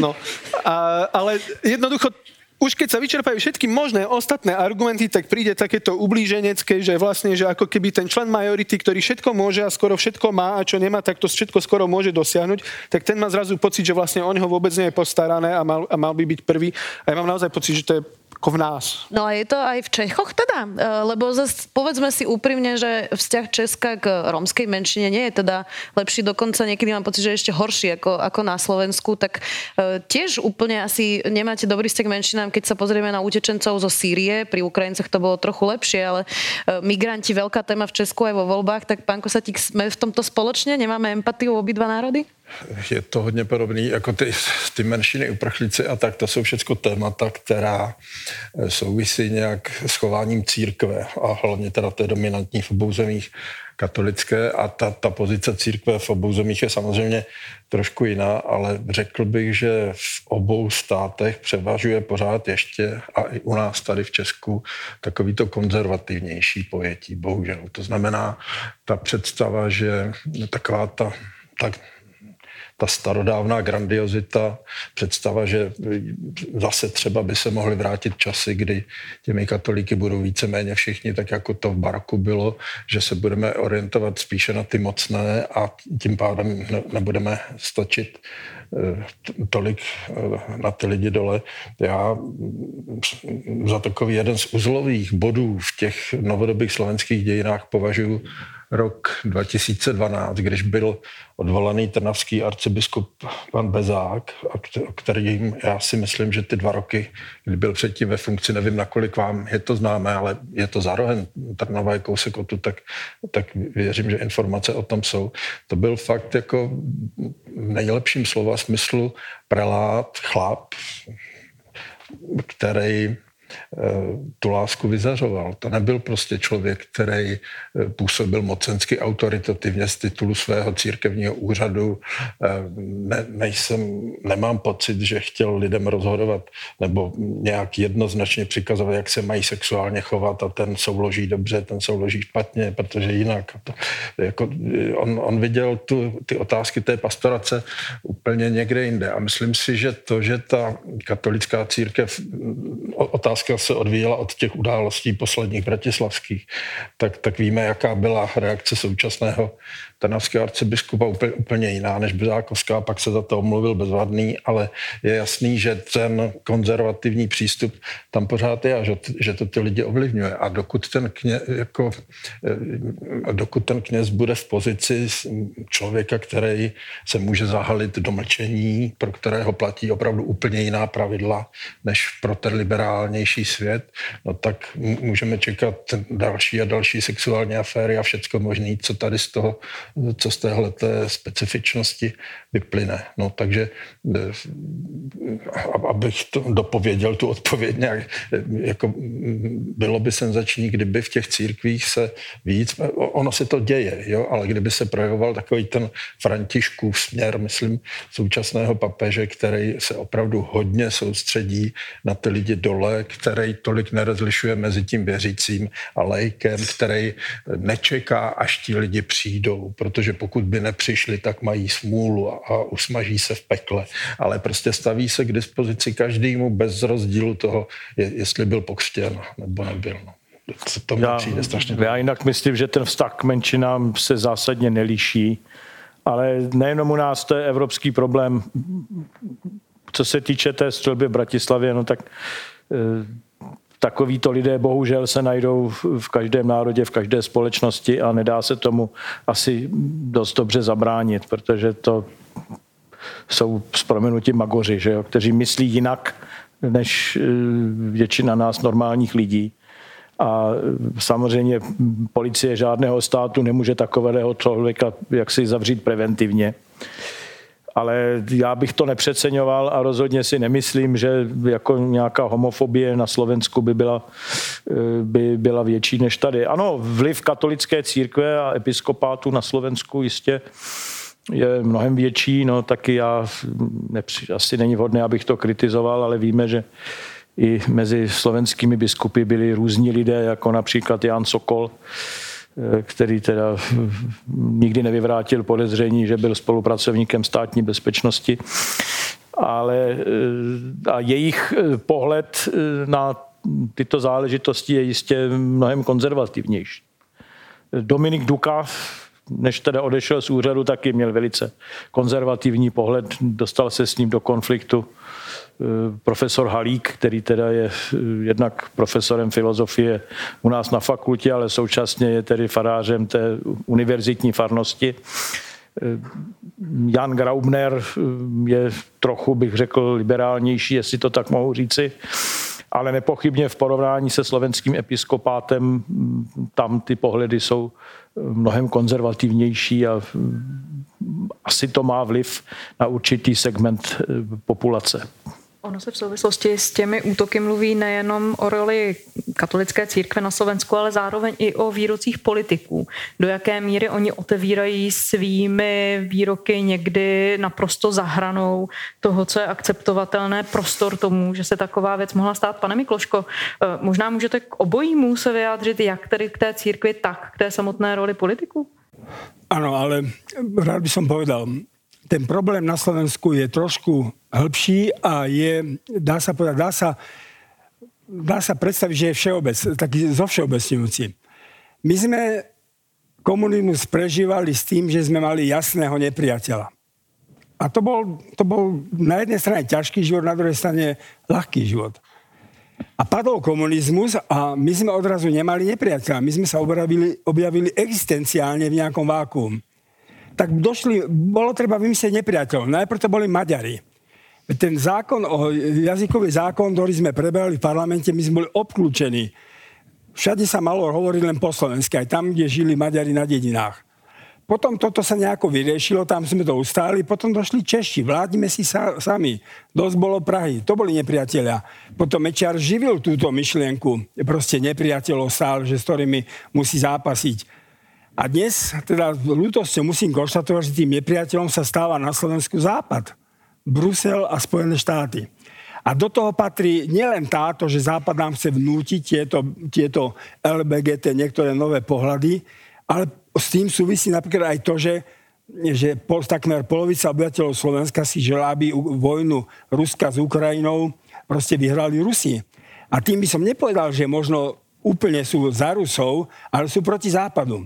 No, a, ale jednoducho už keď sa vyčerpajú všetky možné ostatné argumenty, tak príde takéto ublíženecké, že vlastne, že ako keby ten člen majority, ktorý všetko môže a skoro všetko má a čo nemá, tak to všetko skoro môže dosiahnuť, tak ten má zrazu pocit, že vlastne o neho vôbec nie je postarané a mal, a mal by byť prvý. A ja mám naozaj pocit, že to je ako v nás. No a je to aj v Čechoch teda? E, lebo zase povedzme si úprimne, že vzťah Česka k rómskej menšine nie je teda lepší, dokonca niekedy mám pocit, že je ešte horší ako, ako na Slovensku, tak e, tiež úplne asi nemáte dobrý vzťah k menšinám, keď sa pozrieme na utečencov zo Sýrie, pri Ukrajincoch to bolo trochu lepšie, ale e, migranti veľká téma v Česku aj vo voľbách, tak pán Kosatík, sme v tomto spoločne? Nemáme empatiu obidva národy? Je to hodně podobný, jako ty, ty menšiny, uprchlíci a tak, to jsou všechno témata, která eh, souvisí nějak s chováním církve a hlavně teda je dominantní v obou zemích katolické a ta, ta pozice církve v obou zemích je samozřejmě trošku jiná, ale řekl bych, že v obou státech převažuje pořád ještě a i u nás tady v Česku takový to konzervativnější pojetí, bohužel. To znamená ta představa, že taková ta, tak ta starodávná grandiozita, představa, že zase třeba by se mohly vrátit časy, kdy těmi katolíky budou víceméně všichni, tak jako to v Baraku bylo, že se budeme orientovat spíše na ty mocné a tím pádem nebudeme stačit eh, tolik eh, na ty lidi dole. Já za takový jeden z uzlových bodů v těch novodobých slovenských dějinách považuji rok 2012, když byl odvolaný trnavský arcibiskup pan Bezák, který já si myslím, že ty dva roky, kdy byl předtím ve funkci, nevím, nakolik vám je to známé, ale je to zároveň Trnava je kousek tu, tak, tak věřím, že informace o tom jsou. To byl fakt jako v nejlepším slova smyslu prelát, chlap, který tu lásku vyzařoval. To nebyl prostě člověk, který eh, působil mocensky autoritativně z titulu svého církevního úřadu. Eh, ne, nejsem, nemám pocit, že chtěl lidem rozhodovat nebo nějak jednoznačně přikazovat, jak se mají sexuálně chovat a ten souloží dobře, ten souloží špatně, protože jinak. To, jako, on, on viděl tu, ty otázky té pastorace úplně někde jinde a myslím si, že to, že ta katolická církev otázka otázka se odvíjela od těch událostí posledních bratislavských, tak, tak víme, jaká byla reakce současného trnavského arcibiskupa úplně, úplně jiná než Bezákovská, pak se za to omluvil bezvadný, ale je jasný, že ten konzervativní přístup tam pořád je a že, že to ty lidi ovlivňuje. A dokud ten, kně, jako, eh, dokud ten kněz bude v pozici člověka, který se může zahalit do mlčení, pro kterého platí opravdu úplně jiná pravidla než pro ten liberálnější svět, no tak můžeme čekat další a další sexuální aféry a všecko možné, co tady z toho co z téhle specifičnosti vyplyne. No, takže eh, abych to dopověděl tu odpověď nějak, eh, jako bylo by senzační, kdyby v těch církvích se víc, ono se to děje, jo, ale kdyby se projevoval takový ten Františkův směr, myslím, současného papeže, který se opravdu hodně soustředí na ty lidi dole, který tolik nerozlišuje mezi tím věřícím a lejkem, který nečeká, až ti lidi přijdou, protože pokud by nepřišli, tak mají smůlu a usmaží se v pekle. Ale prostě staví se k dispozici každému bez rozdílu toho, je, jestli byl pokřtěn nebo nebyl. No. To já, přijde strašně. Já jinak myslím, že ten vztah k menšinám se zásadně neliší, ale nejenom u nás, to je evropský problém. Co se týče té střelby v Bratislavě, no tak eh, takovýto lidé bohužel se najdou v každém národě, v každé společnosti a nedá se tomu asi dost dobře zabránit, protože to jsou s proměnutím magoři, že jo, kteří myslí jinak než eh, většina nás normálních lidí. A samozřejmě policie žádného státu nemůže takového člověka jaksi zavřít preventivně ale já bych to nepřeceňoval a rozhodně si nemyslím, že jako nějaká homofobie na Slovensku by byla, eh, by byla větší než tady. Ano, vliv katolické církve a episkopátu na Slovensku jistě je mnohem větší, no taky já nepři, asi není vhodné, abych to kritizoval, ale víme, že i mezi slovenskými biskupy byli různí lidé, jako například Jan Sokol, Eh, který teda nikdy nevyvrátil podezření, že byl spolupracovníkem státní bezpečnosti. Ale eh, a jejich eh, pohled na tyto záležitosti je jistě mnohem konzervativnější. Dominik Duka, než teda odešel z úřadu, taky měl velice konzervativní pohled, dostal se s ním do konfliktu Eh, profesor Halík, který teda je eh, jednak profesorem filozofie u nás na fakultě, ale současně je tedy farářem té univerzitní farnosti. Eh, Jan Graubner je trochu, bych řekl, liberálnější, jestli to tak mohu říci, ale nepochybně v porovnání se slovenským episkopátem tam ty pohledy jsou mnohem konzervativnější a asi to má vliv na určitý segment populace. Ono se v souvislosti s těmi útoky mluví nejenom o roli katolické církve na Slovensku, ale zároveň i o výrocích politiků. Do jaké míry oni otevírají svými výroky někdy naprosto zahranou toho, co je akceptovatelné, prostor tomu, že se taková věc mohla stát. Pane Mikloško, eh, možná můžete k obojímu se vyjádřit, jak tedy k té církvi, tak k té samotné roli politiků? Ano, ale rád by som povedal, ten problém na Slovensku je trošku hĺbší a je, dá sa povedať, dá sa, dá sa predstaviť, že je všeobec, taký zovšeobecňujúci. My sme komunizmus prežívali s tým, že sme mali jasného nepriateľa. A to bol, to bol na jednej strane ťažký život, na druhej strane ľahký život. A padol komunizmus a my sme odrazu nemali nepriateľa. My sme sa objavili, objavili existenciálne v nejakom vákuum tak došli, bolo treba vymyslieť nepriateľov. Najprv to boli Maďari. Ten zákon, o, jazykový zákon, ktorý sme prebrali v parlamente, my sme boli obklúčení. Všade sa malo hovoriť len po slovensky, aj tam, kde žili Maďari na dedinách. Potom toto sa nejako vyriešilo, tam sme to ustáli, potom došli Češi, vládime si sa, sami. Dosť bolo Prahy, to boli nepriatelia. Potom Mečiar živil túto myšlienku, proste nepriateľov stál, že s ktorými musí zápasiť. A dnes, teda ľútosťou musím konštatovať, že tým nepriateľom sa stáva na Slovensku Západ. Brusel a Spojené štáty. A do toho patrí nielen táto, že Západ nám chce vnútiť tieto, tieto LBGT, niektoré nové pohľady, ale s tým súvisí napríklad aj to, že že pol, takmer polovica obyvateľov Slovenska si želá, aby vojnu Ruska s Ukrajinou proste vyhrali Rusi. A tým by som nepovedal, že možno úplne sú za Rusov, ale sú proti Západu.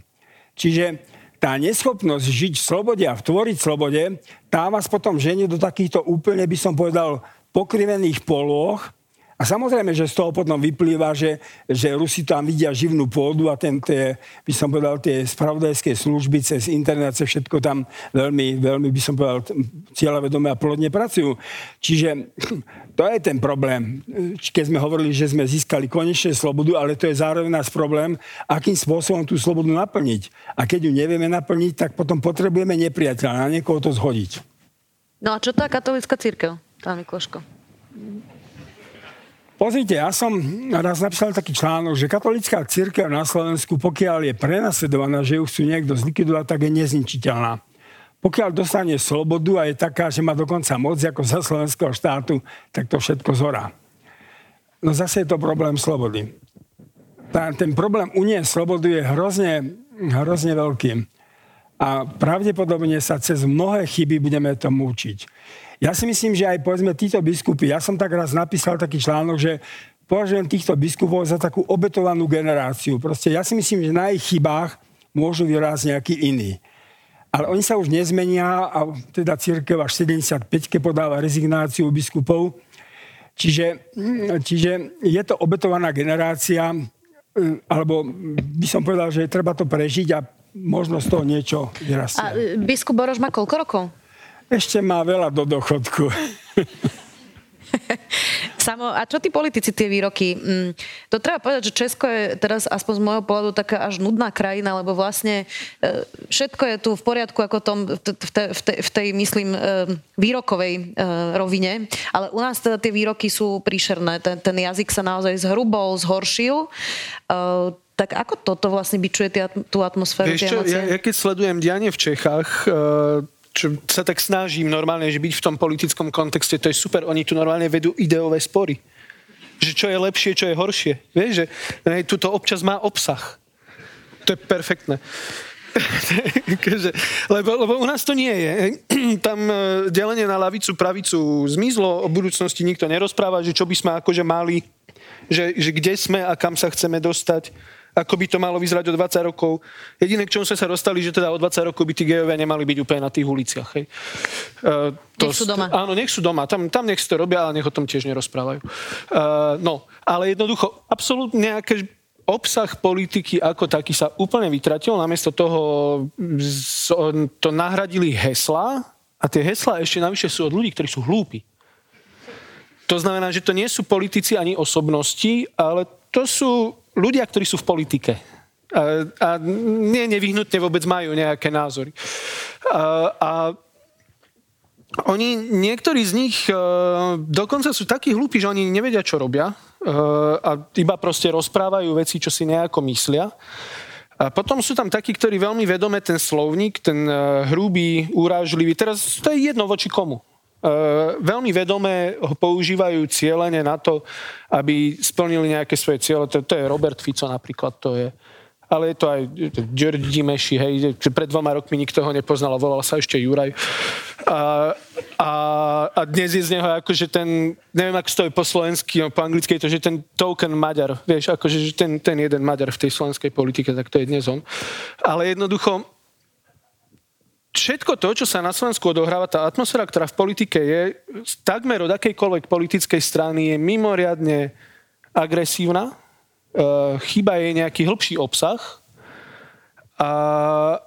Čiže tá neschopnosť žiť v slobode a tvoriť slobode, tá vás potom ženie do takýchto úplne, by som povedal, pokrivených polôch, a samozrejme, že z toho potom vyplýva, že, že Rusi tam vidia živnú pôdu a ten, tie, by som povedal, tie spravodajské služby cez internet, cez všetko tam veľmi, veľmi, by som povedal, cieľavedome a plodne pracujú. Čiže to je ten problém. Keď sme hovorili, že sme získali konečne slobodu, ale to je zároveň náš problém, akým spôsobom tú slobodu naplniť. A keď ju nevieme naplniť, tak potom potrebujeme nepriateľa, na niekoho to zhodiť. No a čo tá katolická církev, pán Mikloško? Pozrite, ja som raz napísal taký článok, že katolická církev na Slovensku, pokiaľ je prenasledovaná, že ju chcú niekto zlikvidovať, tak je nezničiteľná. Pokiaľ dostane slobodu a je taká, že má dokonca moc ako za slovenského štátu, tak to všetko zorá. No zase je to problém slobody. Tá, ten problém unie slobodu je hrozne, hrozne veľký. A pravdepodobne sa cez mnohé chyby budeme tomu učiť. Ja si myslím, že aj povedzme títo biskupy, ja som tak raz napísal taký článok, že považujem týchto biskupov za takú obetovanú generáciu. Proste ja si myslím, že na ich chybách môžu vyrásť nejaký iný. Ale oni sa už nezmenia a teda církev až 75 podáva rezignáciu biskupov. Čiže, čiže je to obetovaná generácia, alebo by som povedal, že treba to prežiť a možno z toho niečo vyrastie. A biskup Boroš má koľko rokov? Ešte má veľa do dochodku. Samo, a čo tí politici, tie výroky? Mm, to treba povedať, že Česko je teraz aspoň z môjho pohľadu taká až nudná krajina, lebo vlastne e, všetko je tu v poriadku ako tom, v, tej, v, tej, v tej, myslím, e, výrokovej e, rovine, ale u nás teda tie výroky sú príšerné. Ten, ten jazyk sa naozaj zhrubol, zhoršil. Tak ako toto vlastne byčuje tú atmosféru? Vieš čo, ja, ja keď sledujem dianie v Čechách, čo sa tak snažím normálne, že byť v tom politickom kontexte, to je super, oni tu normálne vedú ideové spory. Že čo je lepšie, čo je horšie. Vieš, že ne, tuto občas má obsah. To je perfektné. lebo, lebo u nás to nie je. Tam e, delenie na lavicu, pravicu zmizlo, o budúcnosti nikto nerozpráva, že čo by sme akože mali, že, že kde sme a kam sa chceme dostať ako by to malo vyzerať o 20 rokov. Jediné, k čomu sme sa dostali, že teda o 20 rokov by tí gejovia nemali byť úplne na tých uliciach. Hej. Uh, to, nech sú doma. Áno, nech sú doma. Tam, tam nech si to robia, ale nech o tom tiež nerozprávajú. Uh, no, ale jednoducho, absolútne nejaké obsah politiky ako taký sa úplne vytratil. Namiesto toho to nahradili hesla a tie hesla ešte navyše sú od ľudí, ktorí sú hlúpi. To znamená, že to nie sú politici ani osobnosti, ale to sú ľudia, ktorí sú v politike a, a nie nevyhnutne vôbec majú nejaké názory. A, a Oni, niektorí z nich uh, dokonca sú takí hlúpi, že oni nevedia, čo robia uh, a iba proste rozprávajú veci, čo si nejako myslia. A potom sú tam takí, ktorí veľmi vedome ten slovník, ten uh, hrubý, úražlivý, teraz to je jedno voči komu. Uh, veľmi vedome ho používajú cieľene na to, aby splnili nejaké svoje cieľe. To, to je Robert Fico napríklad, to je ale je to aj George Dimeši, hej, pred dvoma rokmi nikto ho nepoznal volal sa ešte Juraj. A, a, a dnes je z neho akože ten, neviem ako stojí po slovensky, no po anglicky je to, že ten token Maďar, vieš, akože že ten, ten jeden Maďar v tej slovenskej politike, tak to je dnes on. Ale jednoducho, všetko to, čo sa na Slovensku odohráva, tá atmosféra, ktorá v politike je, takmer od akejkoľvek politickej strany je mimoriadne agresívna, uh, chýba jej nejaký hĺbší obsah a,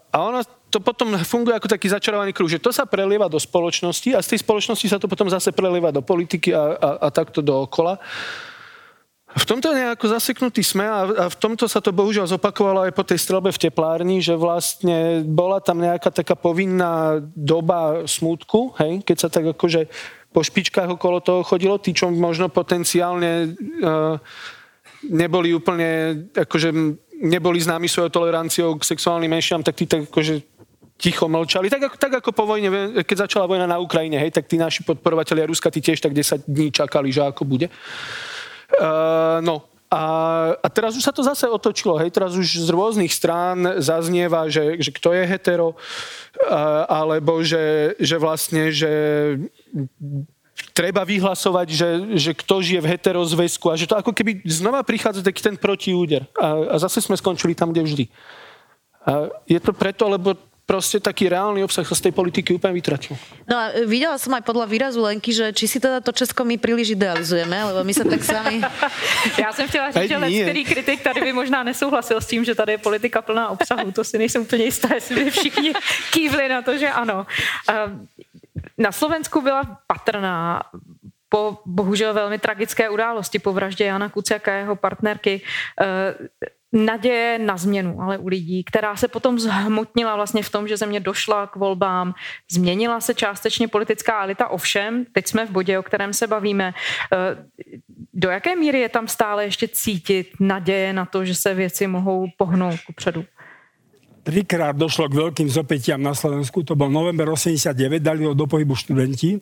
a ona to potom funguje ako taký začarovaný kruh, že to sa prelieva do spoločnosti a z tej spoločnosti sa to potom zase prelieva do politiky a, a, a takto dookola. V tomto nejako zaseknutý sme a, a v tomto sa to bohužiaľ zopakovalo aj po tej strelbe v teplárni, že vlastne bola tam nejaká taká povinná doba smútku, hej, keď sa tak akože po špičkách okolo toho chodilo, tí, čo možno potenciálne uh, neboli úplne, akože neboli známi svojou toleranciou k sexuálnym menšinám, tak tí tak akože ticho mlčali. Tak ako, tak ako po vojne, keď začala vojna na Ukrajine, hej, tak tí naši podporovatelia Ruska, tí tiež tak 10 dní čakali, že ako bude. Uh, no, a, a teraz už sa to zase otočilo, hej, teraz už z rôznych strán zaznieva, že, že kto je hetero, uh, alebo že, že vlastne, že treba vyhlasovať, že, že kto žije v heterozväzku a že to ako keby znova prichádza taký ten protiúder. A, a zase sme skončili tam, kde vždy. A je to preto, lebo proste taký reálny obsah sa z tej politiky úplne vytratil. No a videla som aj podľa výrazu Lenky, že či si teda to Česko my príliš idealizujeme, lebo my sa tak sami... Já jsem chtěla říct, že který kritik tady by možná nesouhlasil s tím, že tady je politika plná obsahu. To si nejsem úplně jistá, jestli by všichni kývli na to, že ano. Ehm, na Slovensku byla patrná po bohužel velmi tragické události, po vraždě Jana Kuciaka a jeho partnerky, eh, naděje na změnu, ale u lidí, která se potom zhmotnila vlastně v tom, že země došla k volbám, změnila se částečně politická elita, ovšem, teď jsme v bodě, o kterém se bavíme. Eh, do jaké míry je tam stále ještě cítit naděje na to, že se věci mohou pohnout kupředu? trikrát došlo k veľkým zopetiam na Slovensku. To bol november 89, dali ho do pohybu študenti.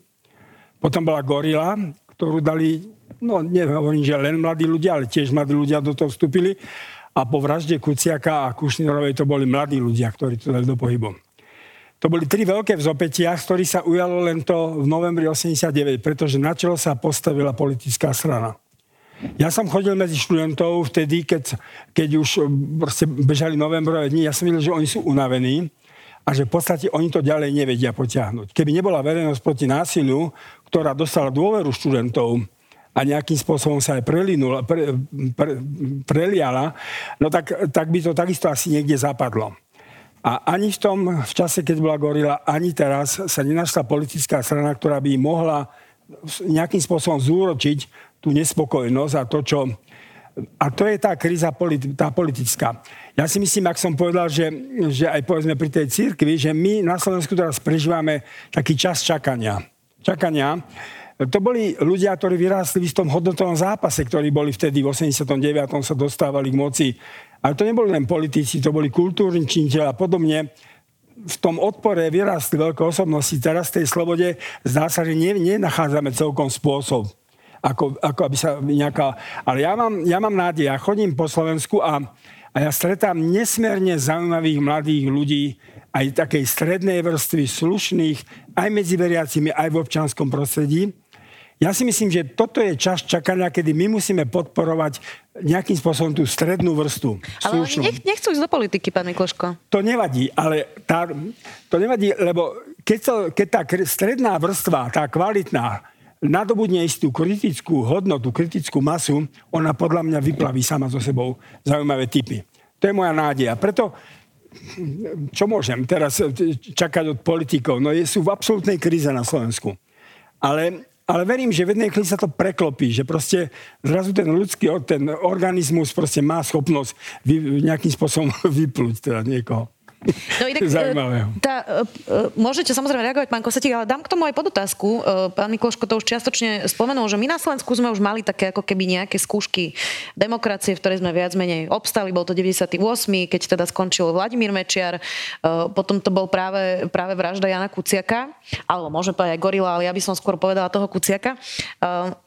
Potom bola Gorila, ktorú dali, no nehovorím, že len mladí ľudia, ale tiež mladí ľudia do toho vstúpili. A po vražde Kuciaka a Kušnirovej to boli mladí ľudia, ktorí to dali do pohybu. To boli tri veľké vzopetia, z ktorých sa ujalo len to v novembri 89, pretože na čelo sa postavila politická strana. Ja som chodil medzi študentov vtedy, keď, keď už eh, bežali novembrové dni, ja som videl, že oni sú unavení a že v podstate oni to ďalej nevedia potiahnuť. Keby nebola verejnosť proti násiliu, ktorá dostala dôveru študentov a nejakým spôsobom sa aj prelinula, pre, pre, preliala, no tak, tak by to takisto asi niekde zapadlo. A ani v tom, v čase, keď bola gorila, ani teraz sa nenašla politická strana, ktorá by mohla nejakým spôsobom zúročiť tú nespokojnosť a to, čo... A to je tá kríza politi- tá politická. Ja si myslím, ak som povedal, že, že aj povedzme pri tej církvi, že my na Slovensku teraz prežívame taký čas čakania. Čakania. To boli ľudia, ktorí vyrástli v istom hodnotovom zápase, ktorí boli vtedy v 89. sa dostávali k moci. Ale to neboli len politici, to boli kultúrni činiteľ a podobne v tom odpore vyrástli veľké osobnosti. Teraz v tej slobode zdá sa, že nenachádzame celkom spôsob ako, ako aby sa nejaká... Ale ja mám, ja mám nádej, ja chodím po Slovensku a, a ja stretám nesmierne zaujímavých mladých ľudí, aj takej strednej vrstvy, slušných, aj medzi veriacimi, aj v občanskom prostredí. Ja si myslím, že toto je čas čakania, kedy my musíme podporovať nejakým spôsobom tú strednú vrstu. Ale slušnú. oni nech, nechcú ísť do politiky, pán Mikloško. To nevadí, ale tá, to nevadí, lebo keď, to, keď tá stredná vrstva, tá kvalitná, nadobudne istú kritickú hodnotu, kritickú masu, ona podľa mňa vyplaví sama so sebou zaujímavé typy. To je moja nádej. A preto čo môžem teraz čakať od politikov? No sú v absolútnej kríze na Slovensku. Ale, ale verím, že v jednej chvíli sa to preklopí, že proste zrazu ten ľudský, ten organizmus proste má schopnosť vy, nejakým spôsobom vyplúť teda niekoho. No inak, Zaujímavé. Tá, môžete samozrejme reagovať, pán Kosetík, ale dám k tomu aj podotázku. Pán Mikloško to už čiastočne spomenul, že my na Slovensku sme už mali také ako keby nejaké skúšky demokracie, v ktorej sme viac menej obstali. Bol to 98., keď teda skončil Vladimír Mečiar, potom to bol práve, práve vražda Jana Kuciaka, alebo môžeme povedať aj Gorila, ale ja by som skôr povedala toho Kuciaka.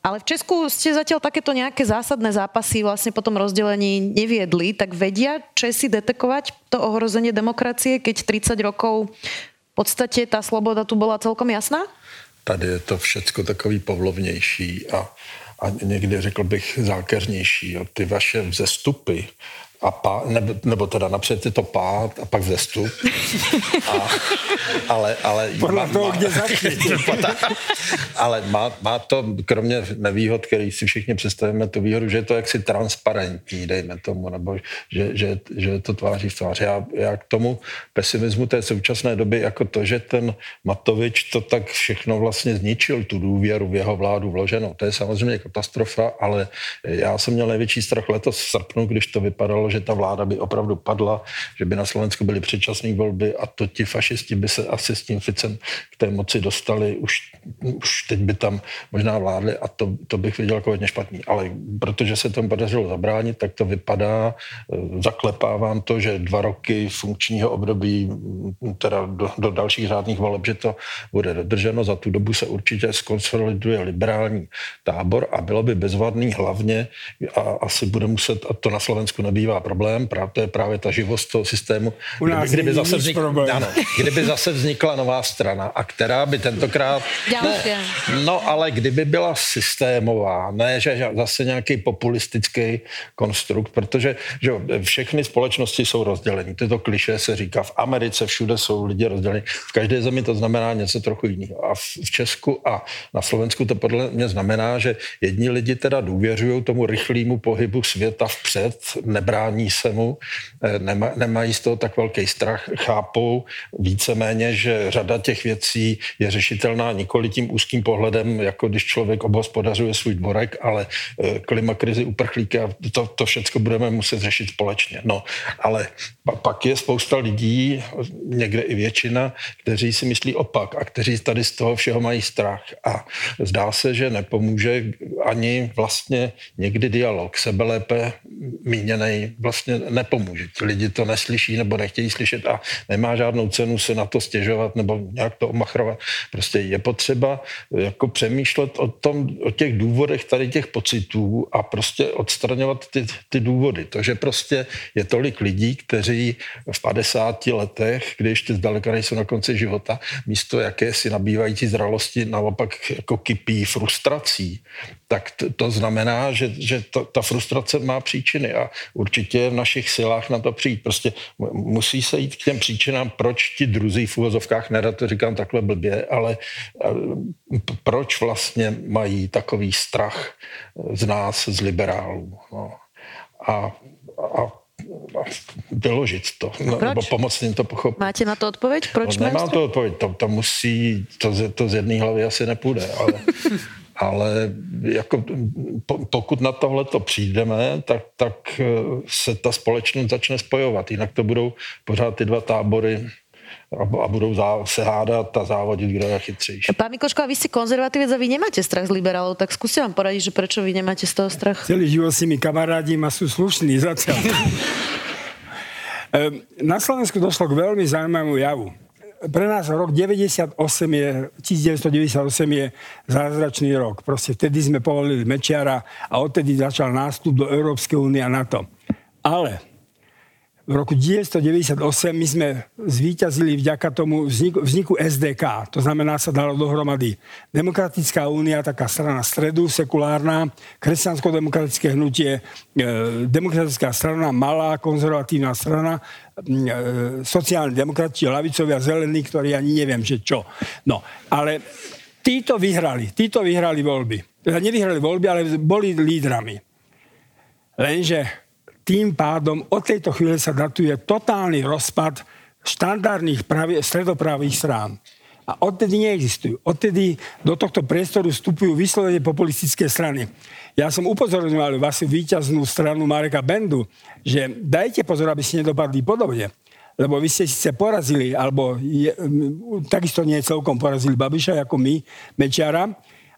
Ale v Česku ste zatiaľ takéto nejaké zásadné zápasy vlastne po tom rozdelení neviedli, tak vedia Česi detekovať to ohrozenie demokracie, keď 30 rokov v podstate tá sloboda tu bola celkom jasná? Tady je to všecko takový povlovnější a, a někdy řekl bych zákeřnější. Ty vaše vzestupy a pá, nebo, nebo teda napřed je to pád a pak vzestup. A, ale, ale, Podle má, toho, má, kde ale má, má to, kromě nevýhod, který si všichni představíme, tu výhodu, že je to jaksi transparentní, dejme tomu, nebo že, že, že to tváří v tváři. Já, já k tomu pesimismu té současné doby, jako to, že ten Matovič to tak všechno vlastně zničil, tu důvěru v jeho vládu vloženou, to je samozřejmě katastrofa, ale já jsem měl největší strach letos v srpnu, když to vypadalo, že ta vláda by opravdu padla, že by na Slovensku byly předčasné volby a to ti fašisti by se asi s tím Ficem k té moci dostali, už, už teď by tam možná vládli a to, to bych viděl jako hodně špatný. Ale protože se tomu podařilo zabránit, tak to vypadá, eh, zaklepávám to, že dva roky funkčního období, mm, teda do, do dalších řádných voleb, že to bude dodrženo. Za tu dobu se určitě skonsoliduje liberální tábor a bylo by bezvadný hlavně a asi bude muset, a to na Slovensku nebývá problém, právě, to je právě ta živost toho systému. U nás kdyby, kdyby, zase vznik, ano, kdyby zase vznikla nová strana a která by tentokrát... Ne, no ale kdyby byla systémová, ne že zase nějaký populistický konstrukt, protože že všechny společnosti jsou rozdělení. Tyto kliše se říká v Americe, všude jsou lidi rozdělení. V každé zemi to znamená něco trochu jiného. A v Česku a na Slovensku to podle mě znamená, že jedni lidi teda důvěřují tomu rychlému pohybu světa vpřed, nebrání brání se mu, eh, nema, nemají z toho tak velký strach, chápou víceméně, že řada těch věcí je řešitelná nikoli tím úzkým pohledem, jako když člověk obhospodařuje svůj dvorek, ale eh, klimakrizi, uprchlíky a to, to všechno budeme muset řešit společně. No, ale pak je spousta lidí, někde i většina, kteří si myslí opak a kteří tady z toho všeho mají strach. A zdá se, že nepomůže ani vlastně někdy dialog, sebelépe míněný vlastně nepomůže. Ti lidi to neslyší nebo nechtějí slyšet a nemá žádnou cenu se na to stěžovat nebo nějak to omachrovat. Prostě je potřeba jako přemýšlet o, tom, o těch důvodech tady těch pocitů a prostě odstraňovat ty, ty důvody. To, že prostě je tolik lidí, kteří v 50 letech, když ještě zdaleka nejsou na konci života, místo jakési nabývající zralosti naopak jako kypí frustrací, tak to, to znamená, že, že to, ta frustrace má příčiny a určitě je v našich silách na to přijít. Prostě musí se jít k těm příčinám, proč ti druzí v uvozovkách, nerad to říkám takhle blbě, ale proč vlastně mají takový strach z nás, z liberálů. No. A, a vyložit to, no, nebo pomoct jim to pochopit. Máte na to odpověď? Proč no, nemám to odpověď, to, to musí, to, to z jedné hlavy asi nepůjde, ale ale jako, pokud na tohle to přijdeme, tak, tak eh, se ta společnost začne spojovat. Jinak to budou pořád ty dva tábory a budou se hádat a závodit, kdo je chytřejší. Pán Mikloško, a vy ste konzervatívec a vy nemáte strach z liberálov, tak skúste vám poradiť, že prečo vy nemáte z toho strach? Celý život si mi kamarádi a sú slušní zatiaľ. Ehm, na Slovensku došlo k veľmi zaujímavému javu pre nás rok 98 je, 1998 je zázračný rok. Proste vtedy sme povolili Mečiara a odtedy začal nástup do Európskej únie a NATO. Ale v roku 1998 my sme zvíťazili vďaka tomu vzniku, vzniku SDK. To znamená, sa dalo dohromady Demokratická únia, taká strana stredu, sekulárna, kresťansko-demokratické hnutie, e, demokratická strana, malá konzervatívna strana, e, sociálni demokrati, lavicovi a zelení, ktorí ani neviem, že čo. No, ale títo vyhrali, títo vyhrali voľby. Teda nevyhrali voľby, ale boli lídrami. Lenže tým pádom od tejto chvíle sa datuje totálny rozpad štandardných pravi, stredopravých strán. A odtedy neexistujú. Odtedy do tohto priestoru vstupujú vyslovene populistické strany. Ja som upozorňoval vašu víťaznú stranu Mareka Bendu, že dajte pozor, aby ste nedopadli podobne. lebo vy ste síce porazili, alebo je, takisto nie celkom porazili Babiša, ako my, Mečiara,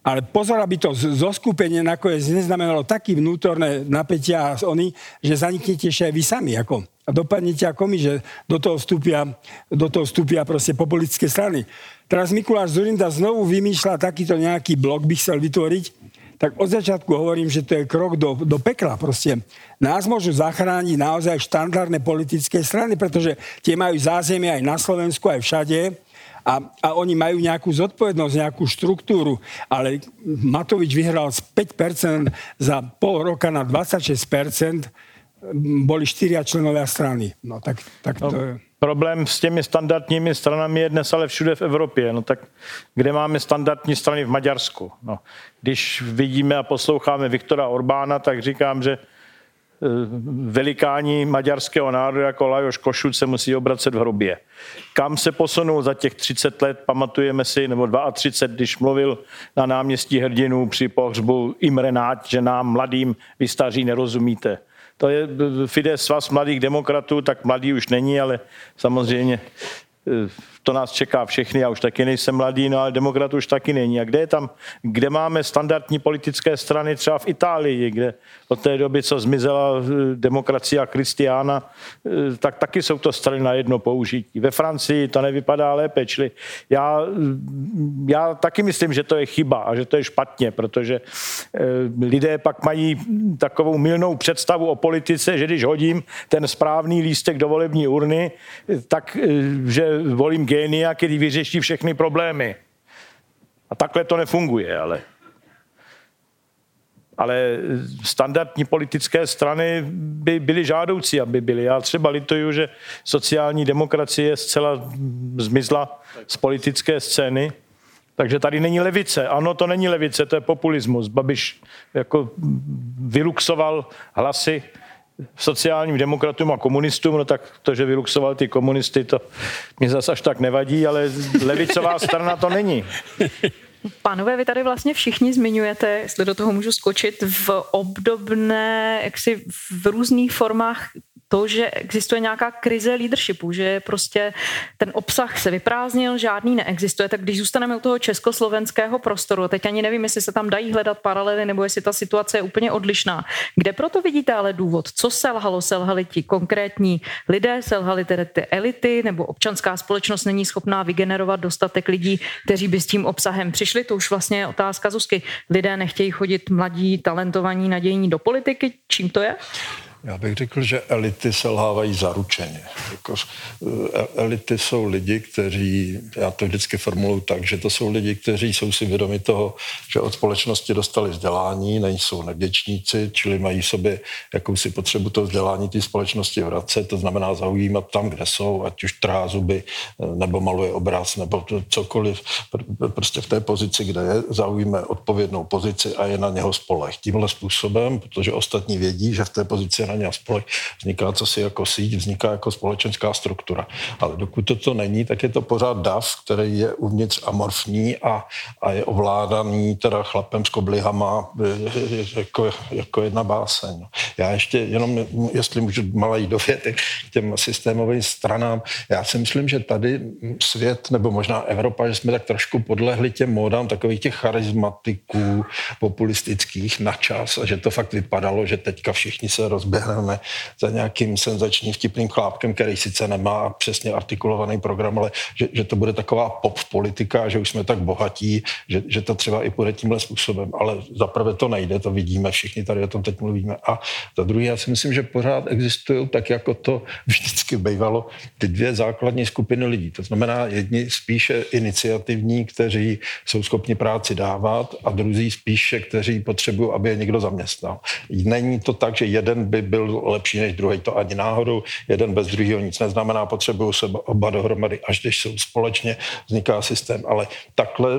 ale pozor, aby to zoskupenie nakoniec neznamenalo taký vnútorné napätia a oni, že zaniknete ešte aj vy sami. Ako, a dopadnete ako my, že do toho vstúpia, do toho vstúpia proste populistické strany. Teraz Mikuláš Zurinda znovu vymýšľa takýto nejaký blok, by chcel vytvoriť, tak od začiatku hovorím, že to je krok do, do pekla. Proste nás môžu zachrániť naozaj štandardné politické strany, pretože tie majú zázemie aj na Slovensku, aj všade a, a oni majú nejakú zodpovednosť, nejakú štruktúru, ale Matovič vyhral z 5% za pol roka na 26%, boli štyria členovia strany. No tak, tak to je... Problém s těmi standardními stranami je dnes ale všude v Evropě. No tak kde máme standardní strany v Maďarsku? No, když vidíme a posloucháme Viktora Orbána, tak říkám, že velikáni maďarského národa jako Lajoš Košut se musí obracet v hrobě. Kam se posunul za těch 30 let, pamatujeme si, nebo 32, když mluvil na náměstí hrdinů při pohřbu Imre Náť, že nám mladým vy staří nerozumíte. To je eh, Fides svaz mladých demokratů, tak mladý už není, ale samozřejmě eh, to nás čeká všechny, já už taky nejsem mladý, no ale demokrat už taky není. A kde je tam, kde máme standardní politické strany, třeba v Itálii, kde od té doby, co zmizela eh, demokracie a Kristiána, eh, tak taky jsou to strany na jedno použití. Ve Francii to nevypadá lépe, čili já, já taky myslím, že to je chyba a že to je špatně, protože eh, lidé pak mají takovou milnou představu o politice, že když hodím ten správný lístek do volební urny, tak že volím génia, který vyřeší všechny problémy. A takhle to nefunguje, ale ale standardní politické strany by byly žádoucí, aby byly. Já třeba lituju, že sociální demokracie zcela zmizla z politické scény, takže tady není levice. Ano, to není levice, to je populismus. Babiš jako vyluxoval hlasy sociálním demokratům a komunistům, no tak to, že vyluxoval ty komunisty, to mě zase až tak nevadí, ale levicová strana to není. Pánové, vy tady vlastně všichni zmiňujete, jestli do toho můžu skočit, v obdobné, jaksi v různých formách to, že existuje nějaká krize leadershipu, že prostě ten obsah se vyprázdnil, žádný neexistuje, tak když zůstaneme u toho československého prostoru, teď ani nevím, jestli se tam dají hledat paralely, nebo jestli ta situace je úplně odlišná. Kde proto vidíte ale důvod? Co selhalo? Selhali ti konkrétní lidé, selhali tedy ty elity, nebo občanská společnost není schopná vygenerovat dostatek lidí, kteří by s tím obsahem přišli? To už vlastně je otázka Zuzky. Lidé nechtějí chodit mladí, talentovaní, nadějní do politiky. Čím to je? Já bych řekl, že elity selhávají zaručeně. Jako, e, elity jsou lidi, kteří, já to vždycky formuluji tak, že to jsou lidi, kteří jsou si vědomi toho, že od společnosti dostali vzdělání, nejsou nevděčníci, čili mají v sobě jakousi potřebu toho vzdělání té společnosti vracet, to znamená zaujímat tam, kde jsou, ať už trhá zuby, e, nebo maluje obraz, nebo to, cokoliv, prostě v té pozici, kde je, zaujíme odpovědnou pozici a je na něho spolech. Tímhle způsobem, protože ostatní vědí, že v té pozici na a spolek vzniká co si jako síť, vzniká jako společenská struktura. Ale dokud toto není, tak je to pořád dav, který je uvnitř amorfní a, a je ovládaný teda chlapem s koblihama jako, jako jedna báseň. Já ještě jenom, jestli můžu malý dovětek k těm systémovým stranám, já si myslím, že tady svět, nebo možná Evropa, že jsme tak trošku podlehli těm módám takových těch charizmatiků populistických na čas a že to fakt vypadalo, že teďka všichni se rozběhli vyhrneme za nějakým senzačním vtipným chlápkem, který sice nemá přesně artikulovaný program, ale že, že to bude taková pop politika, že už jsme tak bohatí, že, že to třeba i půjde tímhle způsobem. Ale zaprvé to nejde, to vidíme, všichni tady o tom teď mluvíme. A za druhé, já si myslím, že pořád existují, tak jako to vždycky bývalo, ty dvě základní skupiny lidí. To znamená jedni spíše iniciativní, kteří jsou schopni práci dávat a druzí spíše, kteří potřebují, aby je někdo zaměstnal. Není to tak, že jeden by byl lepší než druhý, to ani náhodou. Jeden bez druhého nic neznamená, potřebují se oba dohromady, až když jsou společně, vzniká systém. Ale takhle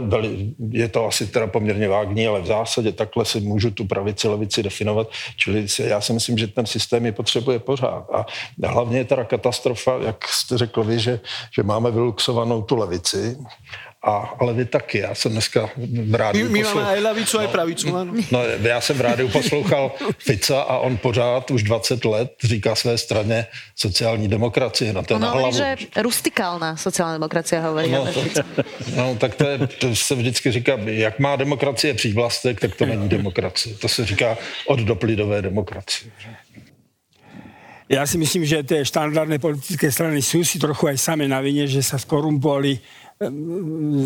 je to asi teda poměrně vágní, ale v zásadě takhle si můžu tu pravici, levici definovat. Čili já si myslím, že ten systém je potřebuje pořád. A hlavně je teda katastrofa, jak jste řekl vy, že, že máme vyluxovanou tu levici A, ale vy taky, já jsem dneska v rádiu My, my máme aj lavicu, aj pravicu, ano. No, já jsem v rádiu poslouchal Fica a on pořád už 20 let říká své straně sociální demokracie. No, to je no, na hlavu. že rustikálna sociálna demokracia hovorí. No, to, no, tak to, je, to se vždycky říká, jak má demokracie přívlastek, tak to není demokracie. To se říká od doplidové demokracie. Ja si myslím, že tie štandardné politické strany sú si trochu aj same na vine, že sa skorumpovali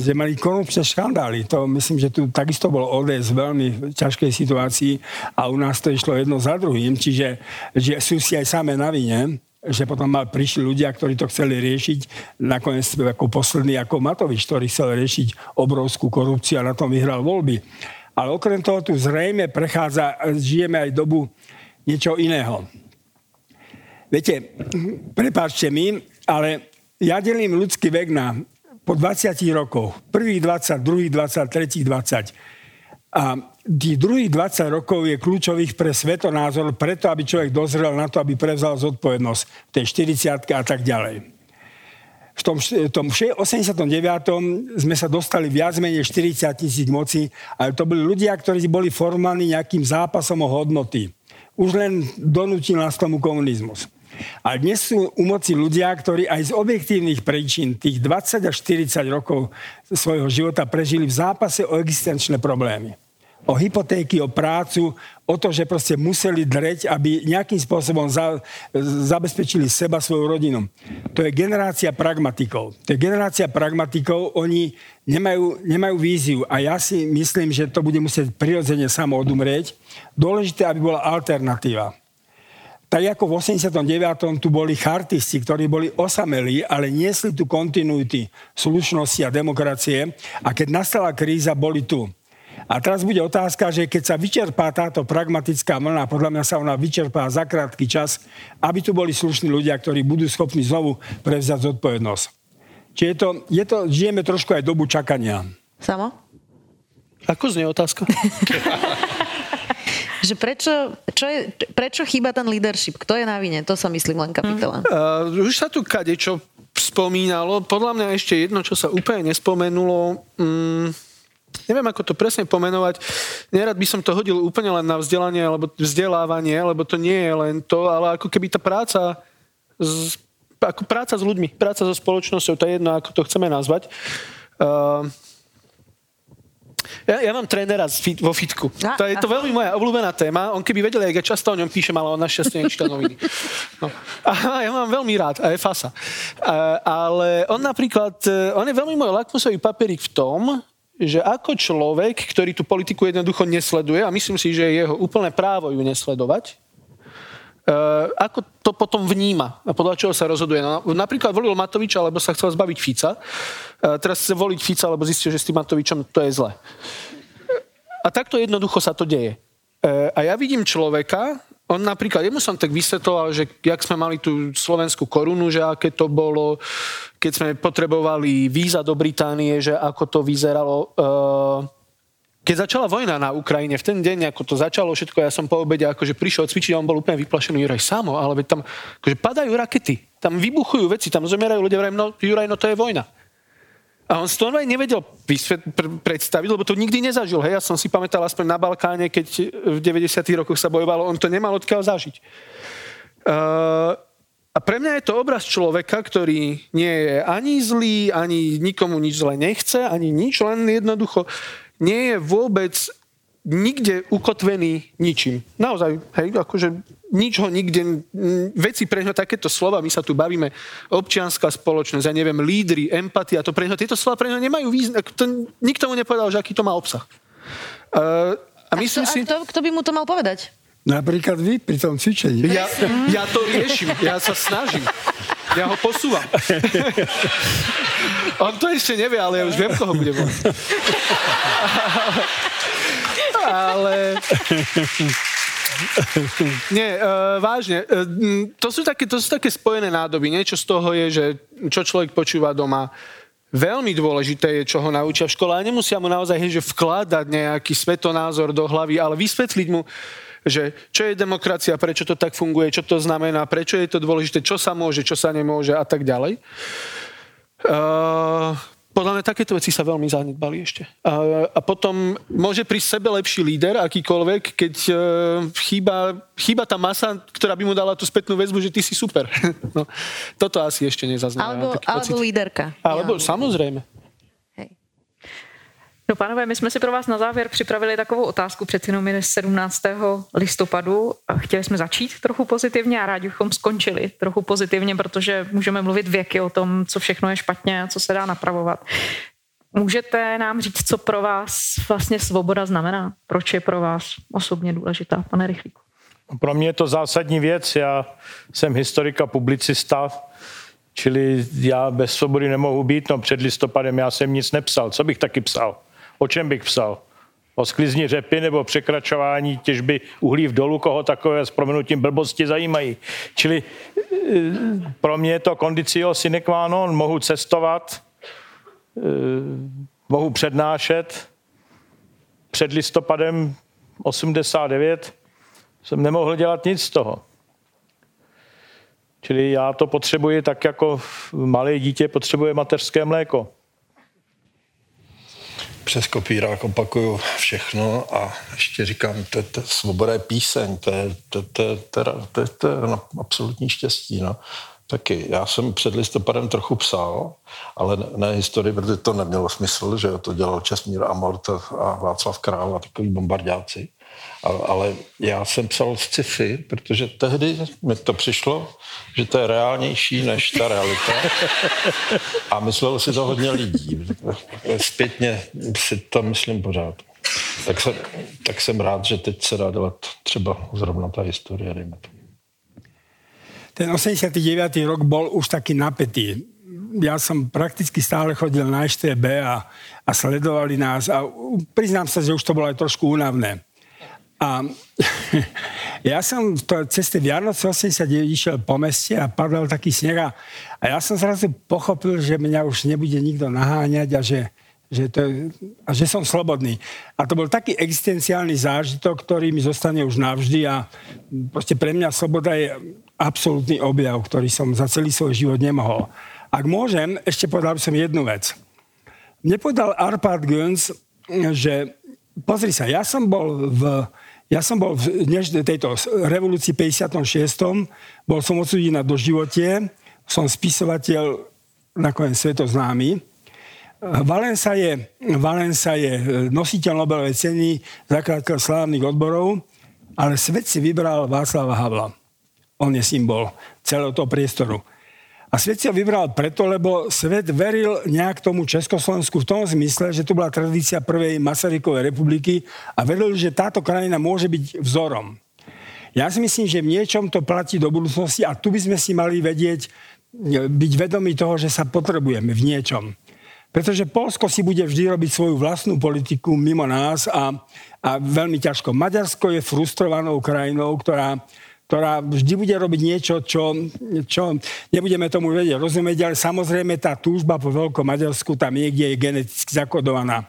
že mali korupčné škandály. To myslím, že tu takisto bol ODS v veľmi ťažkej situácii a u nás to išlo jedno za druhým, čiže že sú si aj same na vine že potom prišli ľudia, ktorí to chceli riešiť, nakoniec ako posledný, ako Matovič, ktorý chcel riešiť obrovskú korupciu a na tom vyhral voľby. Ale okrem toho tu zrejme prechádza, žijeme aj dobu niečo iného. Viete, prepáčte mi, ale ja delím ľudský vek na po 20 rokoch. Prvých 20, druhých 20, tretích 20. A tých druhých 20 rokov je kľúčových pre svetonázor, preto aby človek dozrel na to, aby prevzal zodpovednosť v tej 40 a tak ďalej. V tom, tom 89. sme sa dostali viac menej 40 tisíc moci, ale to boli ľudia, ktorí boli formálni nejakým zápasom o hodnoty. Už len donútil nás tomu komunizmus. A dnes sú u moci ľudia, ktorí aj z objektívnych príčin tých 20 až 40 rokov svojho života prežili v zápase o existenčné problémy o hypotéky, o prácu, o to, že proste museli dreť, aby nejakým spôsobom za, zabezpečili seba, svoju rodinu. To je generácia pragmatikov. To je generácia pragmatikov, oni nemajú, nemajú víziu a ja si myslím, že to bude musieť prirodzene samo odumrieť. Dôležité, aby bola alternatíva tak ako v 89. tu boli chartisti, ktorí boli osamelí, ale niesli tu kontinuity slušnosti a demokracie a keď nastala kríza, boli tu. A teraz bude otázka, že keď sa vyčerpá táto pragmatická mlna, podľa mňa sa ona vyčerpá za krátky čas, aby tu boli slušní ľudia, ktorí budú schopní znovu prevzať zodpovednosť. Čiže je to, je to, žijeme trošku aj dobu čakania. Samo? Ako znie otázka? že prečo, čo je, prečo chýba ten leadership? Kto je na vine? To sa myslím len kapitola. Uh, už sa tu kade čo spomínalo. Podľa mňa ešte jedno, čo sa úplne nespomenulo. Um, neviem, ako to presne pomenovať. Nerad by som to hodil úplne len na vzdelanie alebo vzdelávanie, lebo to nie je len to, ale ako keby tá práca z, ako práca s ľuďmi, práca so spoločnosťou, to je jedno, ako to chceme nazvať. Uh, ja, ja mám trénera fit, vo fitku. A, to je to veľmi moja obľúbená téma. On keby vedel, jak ja často o ňom píšem, ale on našťastie nečíta noviny. No. A ja mám veľmi rád a je fasa. A, ale on napríklad, e, on je veľmi môj lakmusový papierik v tom, že ako človek, ktorý tú politiku jednoducho nesleduje, a myslím si, že je jeho úplné právo ju nesledovať, ako to potom vníma a podľa čoho sa rozhoduje. No, napríklad volil Matoviča, lebo sa chcel zbaviť Fica. Uh, teraz chce voliť Fica, lebo zistil, že s tým Matovičom to je zle. A takto jednoducho sa to deje. Uh, a ja vidím človeka, on napríklad, jemu som tak vysvetloval, že jak sme mali tú slovenskú korunu, že aké to bolo, keď sme potrebovali víza do Británie, že ako to vyzeralo. Uh, keď začala vojna na Ukrajine, v ten deň, ako to začalo všetko, ja som po obede akože prišiel cvičiť a on bol úplne vyplašený, Juraj, samo, ale tam akože padajú rakety, tam vybuchujú veci, tam zomierajú ľudia, vrajím, no Juraj, no to je vojna. A on si to normálne nevedel vysvet, pr- predstaviť, lebo to nikdy nezažil. Hej, ja som si pamätal aspoň na Balkáne, keď v 90. rokoch sa bojovalo, on to nemal odkiaľ zažiť. Uh, a pre mňa je to obraz človeka, ktorý nie je ani zlý, ani nikomu nič zle nechce, ani nič, len jednoducho nie je vôbec nikde ukotvený ničím. Naozaj, hej, akože nič ho nikde, veci pre ňo takéto slova, my sa tu bavíme, občianská spoločnosť, ja neviem, lídry, empatia, to pre ňo, tieto slova pre ňo nemajú význam, to, nikto mu nepovedal, že aký to má obsah. Uh, a, myslím a, kto, si... a kto, kto by mu to mal povedať? Napríklad vy pri tom cvičení. Ja, ja to riešim, ja sa snažím. Ja ho posúvam. On to ešte nevie, ale ja už viem, koho bude volať. ale... Nie, uh, vážne. Uh, to, sú také, to sú také spojené nádoby. Niečo z toho je, že čo človek počúva doma. Veľmi dôležité je, čo ho naučia v škole. A nemusia mu naozaj že vkladať nejaký svetonázor do hlavy, ale vysvetliť mu, že čo je demokracia, prečo to tak funguje, čo to znamená, prečo je to dôležité, čo sa môže, čo sa nemôže a tak ďalej. Uh, podľa mňa takéto veci sa veľmi zanedbali ešte. A, a potom môže prísť sebe lepší líder, akýkoľvek, keď uh, chýba, chýba tá masa, ktorá by mu dala tú spätnú väzbu, že ty si super. no, toto asi ešte nezaznamená. Alebo, alebo líderka. Alebo, ja. samozrejme. No pánové, my jsme si pro vás na závěr připravili takovou otázku, přeci jenom je 17. listopadu. Chtěli jsme začít trochu pozitivně a rádi bychom skončili trochu pozitivně, protože můžeme mluvit věky o tom, co všechno je špatně a co se dá napravovat. Můžete nám říct, co pro vás vlastně svoboda znamená? Proč je pro vás osobně důležitá, pane Rychlíku? Pro mě je to zásadní věc. Já jsem historika, publicista, čili já bez svobody nemohu být. No před listopadem já jsem nic nepsal. Co bych taky psal? O čem bych psal? O sklizni řepy nebo překračování těžby uhlí v dolu, koho takové s proměnutím blbosti zajímají. Čili eh, pro mě je to kondicio sine qua non, mohu cestovat, eh, mohu přednášet. Před listopadem 89 jsem nemohl dělat nic z toho. Čili já to potřebuji tak, jako malé dítě potřebuje mateřské mléko přes kopírák opakuju všechno a ještě říkám, to, to svoboda píseň, to je, je absolutní štěstí. No. Taky. Já jsem před listopadem trochu psal, ale ne historii, protože to nemělo smysl, že to dělal Česmír Amort a Václav Král a takový bombardáci. Ale já jsem psal sci-fi, protože tehdy mi to přišlo, že to je reálnější než ta realita. A myslelo si to hodně lidí. Zpětně si to myslím pořád. Tak jsem, tak jsem rád, že teď se dá dělat třeba zrovna ta historie, dejme to. Ten 89. rok bol už taký napätý. Ja som prakticky stále chodil na EŠTB a, a sledovali nás a priznám sa, že už to bolo aj trošku únavné. A ja som to, cez tie Vianoce 89 išiel po meste a padal taký sneh a, a ja som zrazu pochopil, že mňa už nebude nikto naháňať a že, že, to, a že som slobodný. A to bol taký existenciálny zážitok, ktorý mi zostane už navždy a proste pre mňa sloboda je absolútny objav, ktorý som za celý svoj život nemohol. Ak môžem, ešte povedal by som jednu vec. Mne povedal Arpad Göns, že pozri sa, ja som bol v ja som bol v dneš, tejto revolúcii 56. Bol som odsúdený na doživotie. Som spisovateľ, nakoniec svetoznámy. Valensa je, Valensa je nositeľ Nobelovej ceny, zakladateľ slávnych odborov, ale svet si vybral Václava Havla. On je symbol celého toho priestoru. A svet ho vybral preto, lebo svet veril nejak tomu Československu v tom zmysle, že to bola tradícia prvej Masarykovej republiky a veril, že táto krajina môže byť vzorom. Ja si myslím, že v niečom to platí do budúcnosti a tu by sme si mali vedieť, byť vedomí toho, že sa potrebujeme v niečom. Pretože Polsko si bude vždy robiť svoju vlastnú politiku mimo nás a, a veľmi ťažko. Maďarsko je frustrovanou krajinou, ktorá ktorá vždy bude robiť niečo, čo, čo nebudeme tomu vedieť rozumieť, ale samozrejme tá túžba po Veľkom Maďarsku tam niekde je geneticky zakodovaná.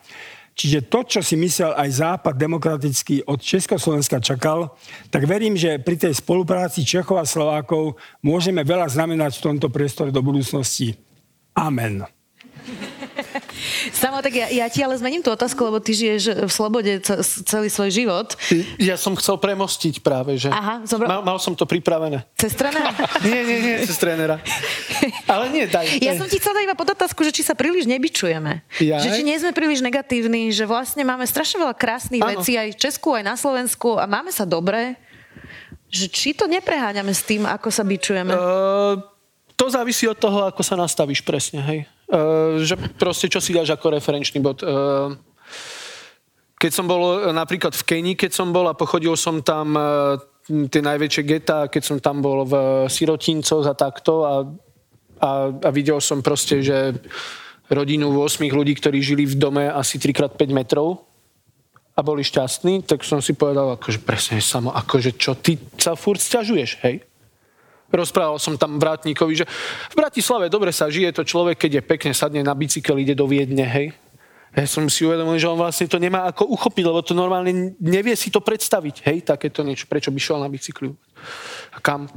Čiže to, čo si myslel aj Západ demokraticky od Československa čakal, tak verím, že pri tej spolupráci Čechov a Slovákov môžeme veľa znamenať v tomto priestore do budúcnosti. Amen. Samo, tak ja, ja ti ale zmením tú otázku, lebo ty žiješ v slobode celý svoj život. Ja som chcel premostiť práve, že Aha, zobra... mal, mal som to pripravené. Cez trénera? nie, nie, nie, cez trénera. Ale nie, daj. Ja som ti chcela iba pod otázku, že či sa príliš nebyčujeme. Ja? Že či nie sme príliš negatívni, že vlastne máme strašne veľa krásnych ano. vecí aj v Česku, aj na Slovensku a máme sa dobre. Že či to nepreháňame s tým, ako sa byčujeme? Uh, to závisí od toho, ako sa nastavíš presne, hej. Uh, že proste čo si dáš ako referenčný bod. Uh, keď som bol napríklad v Kenii, keď som bol a pochodil som tam uh, tie najväčšie geta, keď som tam bol v sirotincoch a takto a, a, a videl som proste, že rodinu 8 ľudí, ktorí žili v dome asi 3x5 metrov a boli šťastní, tak som si povedal, akože presne samo, akože čo, ty sa furt stiažuješ, hej? Rozprával som tam vrátnikovi, že v Bratislave dobre sa žije to človek, keď je pekne sadne na bicykel, ide do Viedne, hej. Ja som si uvedomil, že on vlastne to nemá ako uchopiť, lebo to normálne nevie si to predstaviť, hej, takéto niečo, prečo by šiel na bicykli a kam.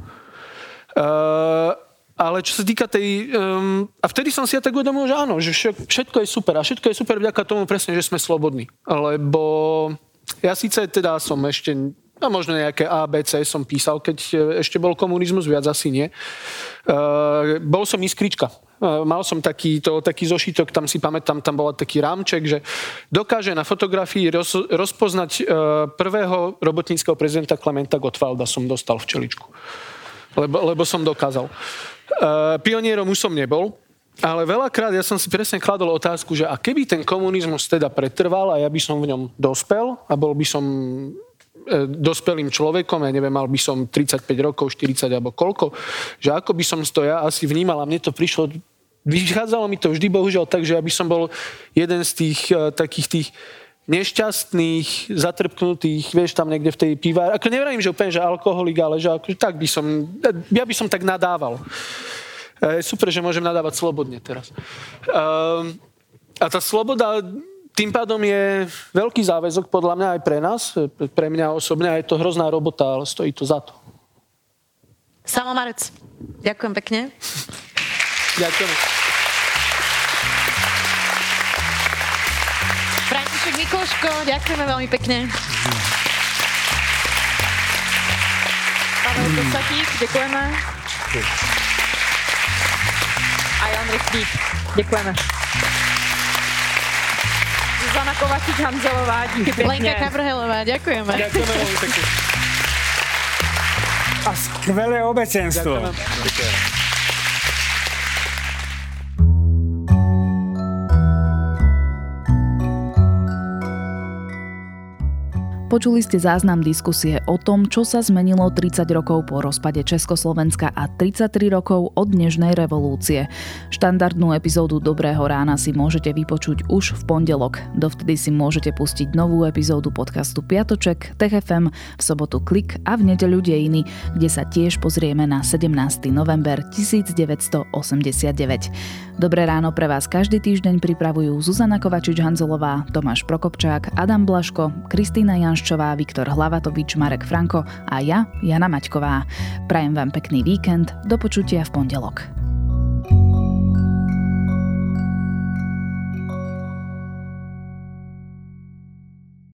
Uh, ale čo sa týka tej... Um, a vtedy som si ja tak uvedomil, že áno, že všetko je super. A všetko je super vďaka tomu presne, že sme slobodní. Lebo ja síce teda som ešte No možno nejaké ABC som písal, keď e, ešte bol komunizmus, viac asi nie. Uh, bol som iskrička. Uh, mal som taký, to, taký zošitok, tam si pamätám, tam bol taký rámček, že dokáže na fotografii roz, rozpoznať uh, prvého robotníckého prezidenta Klementa Gottwalda som dostal v čeličku. Lebo, lebo som dokázal. Uh, pionierom už som nebol, ale veľakrát ja som si presne kladol otázku, že a keby ten komunizmus teda pretrval a ja by som v ňom dospel a bol by som E, dospelým človekom, ja neviem, mal by som 35 rokov, 40 alebo koľko, že ako by som to ja asi vnímal a mne to prišlo vychádzalo mi to vždy bohužiaľ tak, že aby som bol jeden z tých uh, takých tých nešťastných, zatrpknutých, vieš, tam niekde v tej pivár. Ako nevrajím, že úplne, že alkoholik, ale že ako, tak by som, ja by som tak nadával. Je super, že môžem nadávať slobodne teraz. Uh, a tá sloboda tým pádom je veľký záväzok podľa mňa aj pre nás, pre mňa osobne, a je to hrozná robota, ale stojí to za to. Samo Marec, ďakujem pekne. Ďakujem. František Mikloško, ďakujeme veľmi pekne. Pavel Kosatík, ďakujeme. A Jan Rychlík, ďakujeme. Zuzana Kovačič Hanzelová, díky pekne. Lenka Kabrhelová, ďakujeme. Ďakujeme veľmi pekne. A skvelé obecenstvo. Ďakujeme. Počuli ste záznam diskusie o tom, čo sa zmenilo 30 rokov po rozpade Československa a 33 rokov od dnešnej revolúcie. Štandardnú epizódu Dobrého rána si môžete vypočuť už v pondelok. Dovtedy si môžete pustiť novú epizódu podcastu Piatoček, TFM, v sobotu Klik a v nedeľu Dejiny, kde sa tiež pozrieme na 17. november 1989. Dobré ráno pre vás každý týždeň pripravujú Zuzana Kovačič-Hanzelová, Tomáš Prokopčák, Adam Blaško, Kristýna Jan Janščová, Viktor Hlavatovič, Marek Franko a ja, Jana Maťková. Prajem vám pekný víkend, do počutia v pondelok.